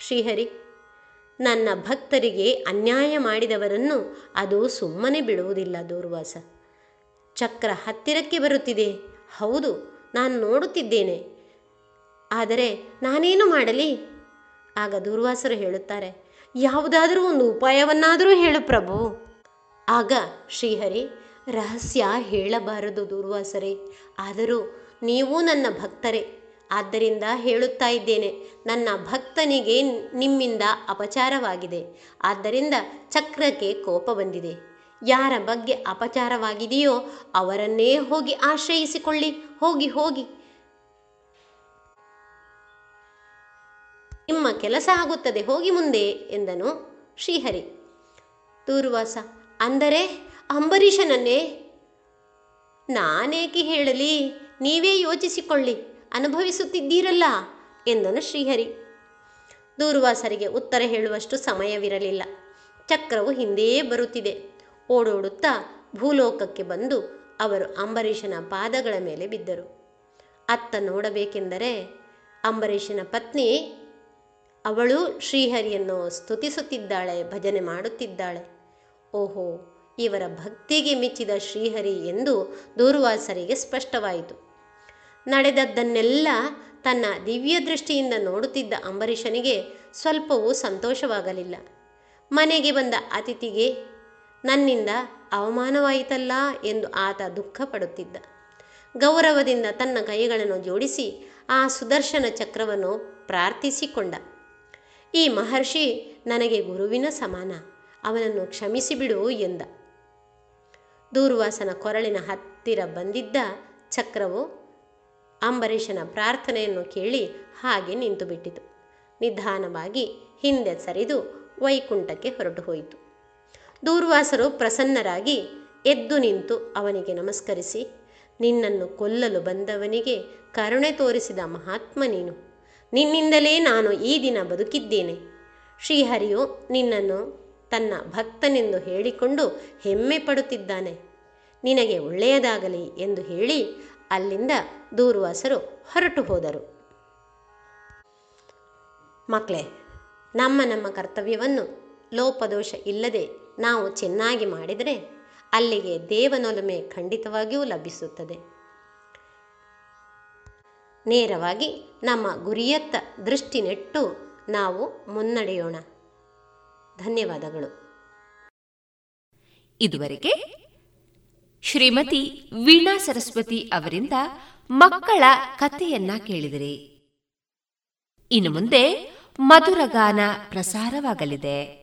Speaker 10: ಶ್ರೀಹರಿ, ನನ್ನ ಭಕ್ತರಿಗೆ ಅನ್ಯಾಯ ಮಾಡಿದವರನ್ನು ಅದು ಸುಮ್ಮನೆ ಬಿಡುವುದಿಲ್ಲ ದೂರ್ವಾಸ. ಚಕ್ರ ಹತ್ತಿರಕ್ಕೆ ಬರುತ್ತಿದೆ. ಹೌದು, ನಾನು ನೋಡುತ್ತಿದ್ದೇನೆ. ಆದರೆ ನಾನೇನು ಮಾಡಲಿ? ಆಗ ದುರ್ವಾಸರು ಹೇಳುತ್ತಾರೆ, ಯಾವುದಾದರೂ ಒಂದು ಉಪಾಯವನ್ನಾದರೂ ಹೇಳು ಪ್ರಭು. ಆಗ ಶ್ರೀಹರಿ ರಹಸ್ಯ ಹೇಳಬಾರದು ದುರ್ವಾಸರೇ. ಆದರೂ ನೀವು ನನ್ನ ಭಕ್ತರೇ. ಆದ್ದರಿಂದ ಹೇಳುತ್ತಾ ಇದ್ದೇನೆ, ನನ್ನ ಭಕ್ತನಿಗೆ ನಿಮ್ಮಿಂದ ಅಪಚಾರವಾಗಿದೆ. ಆದ್ದರಿಂದ ಚಕ್ರಕ್ಕೆ ಕೋಪ ಬಂದಿದೆ. ಯಾರ ಬಗ್ಗೆ ಅಪಚಾರವಾಗಿದೆಯೋ ಅವರನ್ನೇ ಹೋಗಿ ಆಶ್ರಯಿಸಿಕೊಳ್ಳಿ, ಹೋಗಿ ಹೋಗಿ. ನಿಮ್ಮ ಕೆಲಸ ಆಗುತ್ತದೆ, ಹೋಗಿ ಮುಂದೆ ಎಂದನು ಶ್ರೀಹರಿ. ದೂರ್ವಾಸ, ಅಂದರೆ ಅಂಬರೀಷನನ್ನೇ. ನಾನೇಕೆ ಹೇಳಲಿ, ನೀವೇ ಯೋಚಿಸಿಕೊಳ್ಳಿ, ಅನುಭವಿಸುತ್ತಿದ್ದೀರಲ್ಲ ಎಂದನು ಶ್ರೀಹರಿ. ದೂರ್ವಾಸರಿಗೆ ಉತ್ತರ ಹೇಳುವಷ್ಟು ಸಮಯವಿರಲಿಲ್ಲ. ಚಕ್ರವು ಹಿಂದೆಯೇ ಬರುತ್ತಿದೆ. ಓಡೋಡುತ್ತಾ ಭೂಲೋಕಕ್ಕೆ ಬಂದು ಅವರು ಅಂಬರೀಷನ ಪಾದಗಳ ಮೇಲೆ ಬಿದ್ದರು. ಅತ್ತ ನೋಡಬೇಕೆಂದರೆ ಅಂಬರೀಷನ ಪತ್ನಿ, ಅವಳು ಶ್ರೀಹರಿಯನ್ನು ಸ್ತುತಿಸುತ್ತಿದ್ದಾಳೆ, ಭಜನೆ ಮಾಡುತ್ತಿದ್ದಾಳೆ. ಓಹೋ ಇವರ ಭಕ್ತಿಗೆ ಮೆಚ್ಚಿದ ಶ್ರೀಹರಿ ಎಂದು ದೂರ್ವಾಸರಿಗೆ ಸ್ಪಷ್ಟವಾಯಿತು. ನಡೆದದ್ದನ್ನೆಲ್ಲ ತನ್ನ ದಿವ್ಯ ದೃಷ್ಟಿಯಿಂದ ನೋಡುತ್ತಿದ್ದ ಅಂಬರೀಷನಿಗೆ ಸ್ವಲ್ಪವೂ ಸಂತೋಷವಾಗಲಿಲ್ಲ. ಮನೆಗೆ ಬಂದ ಅತಿಥಿಗೆ, ನನ್ನಿಂದ ಅವಮಾನವಾಯಿತಲ್ಲ? ಎಂದು ಆತ ದುಃಖ ಪಡುತ್ತಿದ್ದ ಗೌರವದಿಂದ ತನ್ನ ಕೈಗಳನ್ನು ಜೋಡಿಸಿ ಆ ಸುದರ್ಶನ ಚಕ್ರವನ್ನು ಪ್ರಾರ್ಥಿಸಿಕೊಂಡ. ಈ ಮಹರ್ಷಿ, ನನಗೆ ಗುರುವಿನ ಸಮಾನ, ಅವನನ್ನು ಕ್ಷಮಿಸಿಬಿಡು ಎಂದ. ದೂರ್ವಾಸನ ಕೊರಳಿನ ಹತ್ತಿರ ಬಂದಿದ್ದ ಚಕ್ರವು ಅಂಬರೀಷನ ಪ್ರಾರ್ಥನೆಯನ್ನು ಕೇಳಿ ಹಾಗೆ ನಿಂತು ಬಿಟ್ಟಿತು. ನಿಧಾನವಾಗಿ ಹಿಂದೆ ಸರಿದು ವೈಕುಂಠಕ್ಕೆ ಹೊರಟು ಹೋಯಿತು. ದೂರ್ವಾಸರು ಪ್ರಸನ್ನರಾಗಿ ಎದ್ದು ನಿಂತು ಅವನಿಗೆ ನಮಸ್ಕರಿಸಿ, ನಿನ್ನನ್ನು ಕೊಲ್ಲಲು ಬಂದವನಿಗೆ ಕರುಣೆ ತೋರಿಸಿದ ಮಹಾತ್ಮ ನೀನು. ನಿನ್ನಿಂದಲೇ ನಾನು ಈ ದಿನ ಬದುಕಿದ್ದೇನೆ. ಶ್ರೀಹರಿಯು ನಿನ್ನನ್ನು ತನ್ನ ಭಕ್ತನೆಂದು ಹೇಳಿಕೊಂಡು ಹೆಮ್ಮೆ ಪಡುತ್ತಿದ್ದಾನೆ. ನಿನಗೆ ಒಳ್ಳೆಯದಾಗಲಿ ಎಂದು ಹೇಳಿ ಅಲ್ಲಿಂದ ದೂರ್ವಾಸರು ಹೊರಟು ಹೋದರು. ಮಕ್ಕಳೇ, ನಮ್ಮ ನಮ್ಮ ಕರ್ತವ್ಯವನ್ನು ಲೋಪದೋಷ ಇಲ್ಲದೆ ನಾವು ಚೆನ್ನಾಗಿ ಮಾಡಿದರೆ ಅಲ್ಲಿಗೆ ದೇವನೊಲುಮೆ ಖಂಡಿತವಾಗಿಯೂ ಲಭಿಸುತ್ತದೆ. ನೇರವಾಗಿ ನಮ್ಮ ಗುರಿಯತ್ತ ದೃಷ್ಟಿ ನೆಟ್ಟು ನಾವು ಮುನ್ನಡೆಯೋಣ. ಧನ್ಯವಾದಗಳು.
Speaker 3: ಇದುವರೆಗೆ ಶ್ರೀಮತಿ ವೀಣಾ ಸರಸ್ವತಿ ಅವರಿಂದ ಮಕ್ಕಳ ಕಥೆಯನ್ನ ಕೇಳಿದಿರಿ. ಇನ್ನು ಮುಂದೆ ಮಧುರಗಾನ ಪ್ರಸಾರವಾಗಲಿದೆ.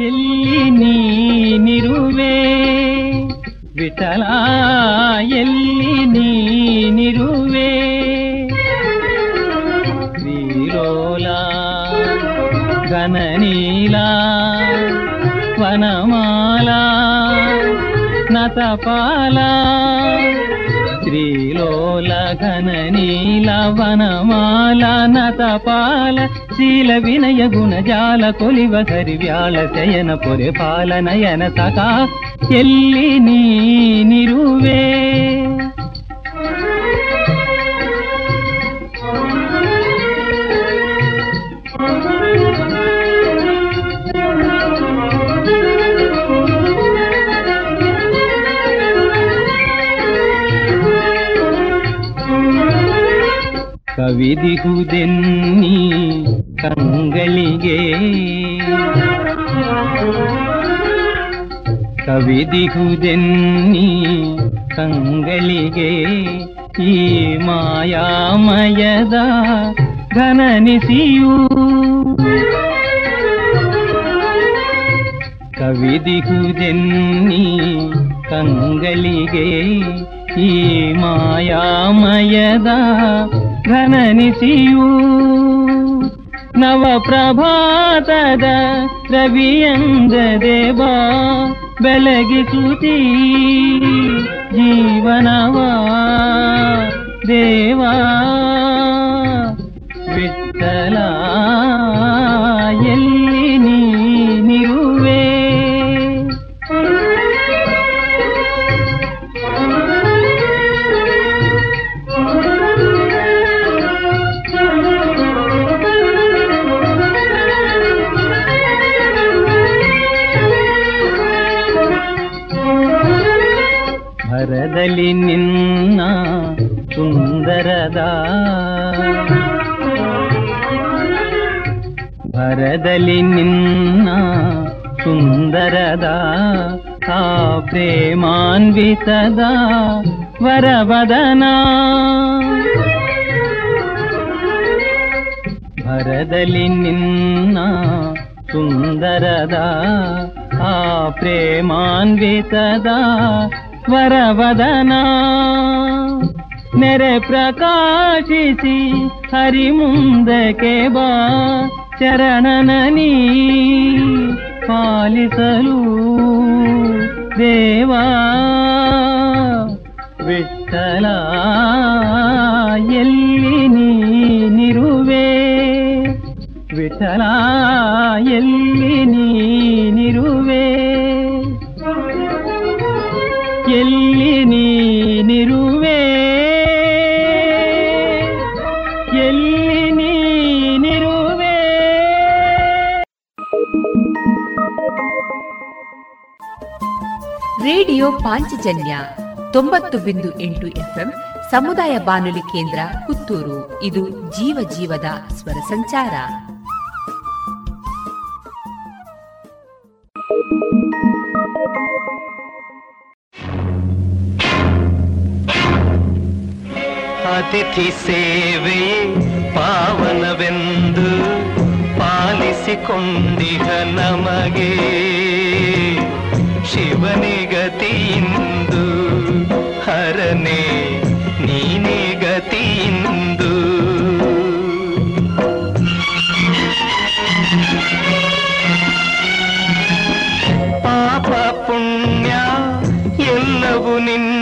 Speaker 11: ಎಲ್ಲಿ ನೀನಿರುವೆ? ವಿಠಲ ಎಲ್ಲಿ ನೀನಿರುವೆ? నతపాల శీల వినయ గుణ జాల కొలివ సరి సరివ్యాళ శయన పొరి పాల నయన సఖా ఎల్లి నీ నిరువే. ಕವಿದಿಹುದೆನ್ನಿ ಕಂಗಳಿಗೆ ಕವಿದಿಹುದೆನ್ನಿ ಕಂಗಳಿಗೆ ಈ ಮಾಯಾಮಯದ ಘನನಿಸಿಯೂ ಕವಿದಿಹುದೆನ್ನಿ ಕಂಗಳಿಗೆ ಈ ಮಾಯಾಮಯದ ಘನನಿಸಿಯೂ ನವಪ್ರಭಾತದ ರವಿಯಂದ ದೇವಾ ಬೆಳಗಿಸುತ್ತೀ ಜೀವನವಾ ದೇವಾ ವಿಠಲ ಎಲ್ಲಿ ಭರದಲ್ಲಿ ನಿನ್ನ ಸುಂದರದ ಭರದಲ್ಲಿ ನಿನ್ನ ಸುಂದರದ ಆ ಪ್ರೇಮಾನ್ವಿತದ ವರವದನ ಭರದಲ್ಲಿ ನಿನ್ನ ಸುಂದರದ ಆ ಪ್ರೇಮಾನ್ವಿತದ ವರವದನ ನೆರೆ ಪ್ರಕಾಶಿಸಿ ಹರಿ ಮುಂದಕ್ಕೆ ಬಾ ಚರಣನನಿ ಪಾಲಿಸಲು ದೇವಾ ವಿಠಲ ಎಲ್ಲಿ ನೀನಿರುವೆ ವಿಠಲ ಎಲ್ಲಿ ನೀನಿರುವೆ
Speaker 3: ರೇಡಿಯೋ ಪಾಂಚಜನ್ಯ ತೊಂಬತ್ತು ಬಿಂದು ಎಂಟು ಎಫ್ಎಂ ಸಮುದಾಯ ಬಾನುಲಿ ಕೇಂದ್ರ ಪುತ್ತೂರು. ಇದು ಜೀವ ಜೀವದ ಸ್ವರ ಸಂಚಾರ.
Speaker 2: ಅತಿಥಿ ಸೇವೆ ಪಾವನವೆಂದು ಪಾಲಿಸಿಕೊಂಡಿಹ ನಮಗೆ. ಶಿವನಿಗತಿಯಿಂದು ಹರನೇ ನೀನೇ ಗತಿಯಿಂದು ಪಾಪ ಪುಣ್ಯ ಎಲ್ಲವೂ ನಿನ್ನ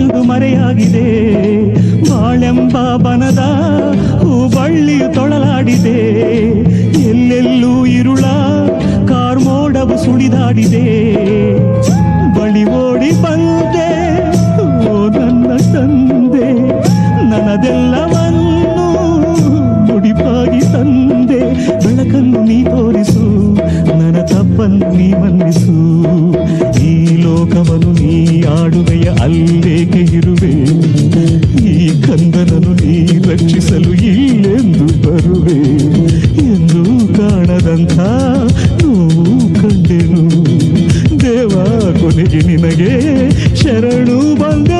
Speaker 12: ಇಂದು
Speaker 13: ಮರೆಯಾಗಿದೆ. ಬಾಳೆಂಬ ಬನದ ಹೂ ಬಳ್ಳಿಯು ತೊಳಲಾಡಿದೆ ಎಲ್ಲೆಲ್ಲೂ ಇರುಳ ಕಾರ್ಮೋಡವು ಸುಳಿದಾಡಿದೆ ಬಳಿ ಓಡಿ ಬಂದು ನಡುವೆಯ ಅಲ್ಲೇಕೆ ಇರುವೆ? ಈ ಕಂದನನು ನೀ ರಕ್ಷಿಸಲು ಇಲ್ಲೆಂದು ಬರುವೆ? ಎಂದು ಕಾಣದಂಥ ನೋವು ಕಂಡೆನು. ದೇವ ಕೊನೆಗೆ ನಿನಗೆ ಶರಣು ಬಂದೆ.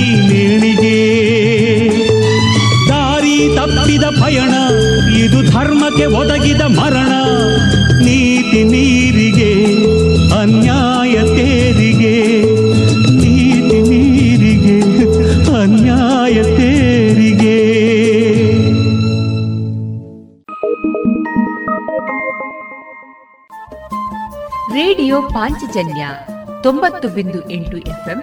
Speaker 14: ನಿನಗೆ ದಾರಿ ತಪ್ಪಿದ ಪಯಣ, ಇದು ಧರ್ಮಕ್ಕೆ ಒದಗಿದ ಮರಣ.
Speaker 3: ನೀತಿ ನೀರಿಗೆ, ಅನ್ಯಾಯ ತೇರಿಗೆ. ನೀತಿ ನೀರಿಗೆ, ಅನ್ಯಾಯ ತೇರಿಗೆ.
Speaker 12: ರೇಡಿಯೋ ಪಾಂಚಜನ್ಯ ತೊಂಬತ್ತು ಬಿಂದು ಎಂಟು ಎಫ್ಎಂ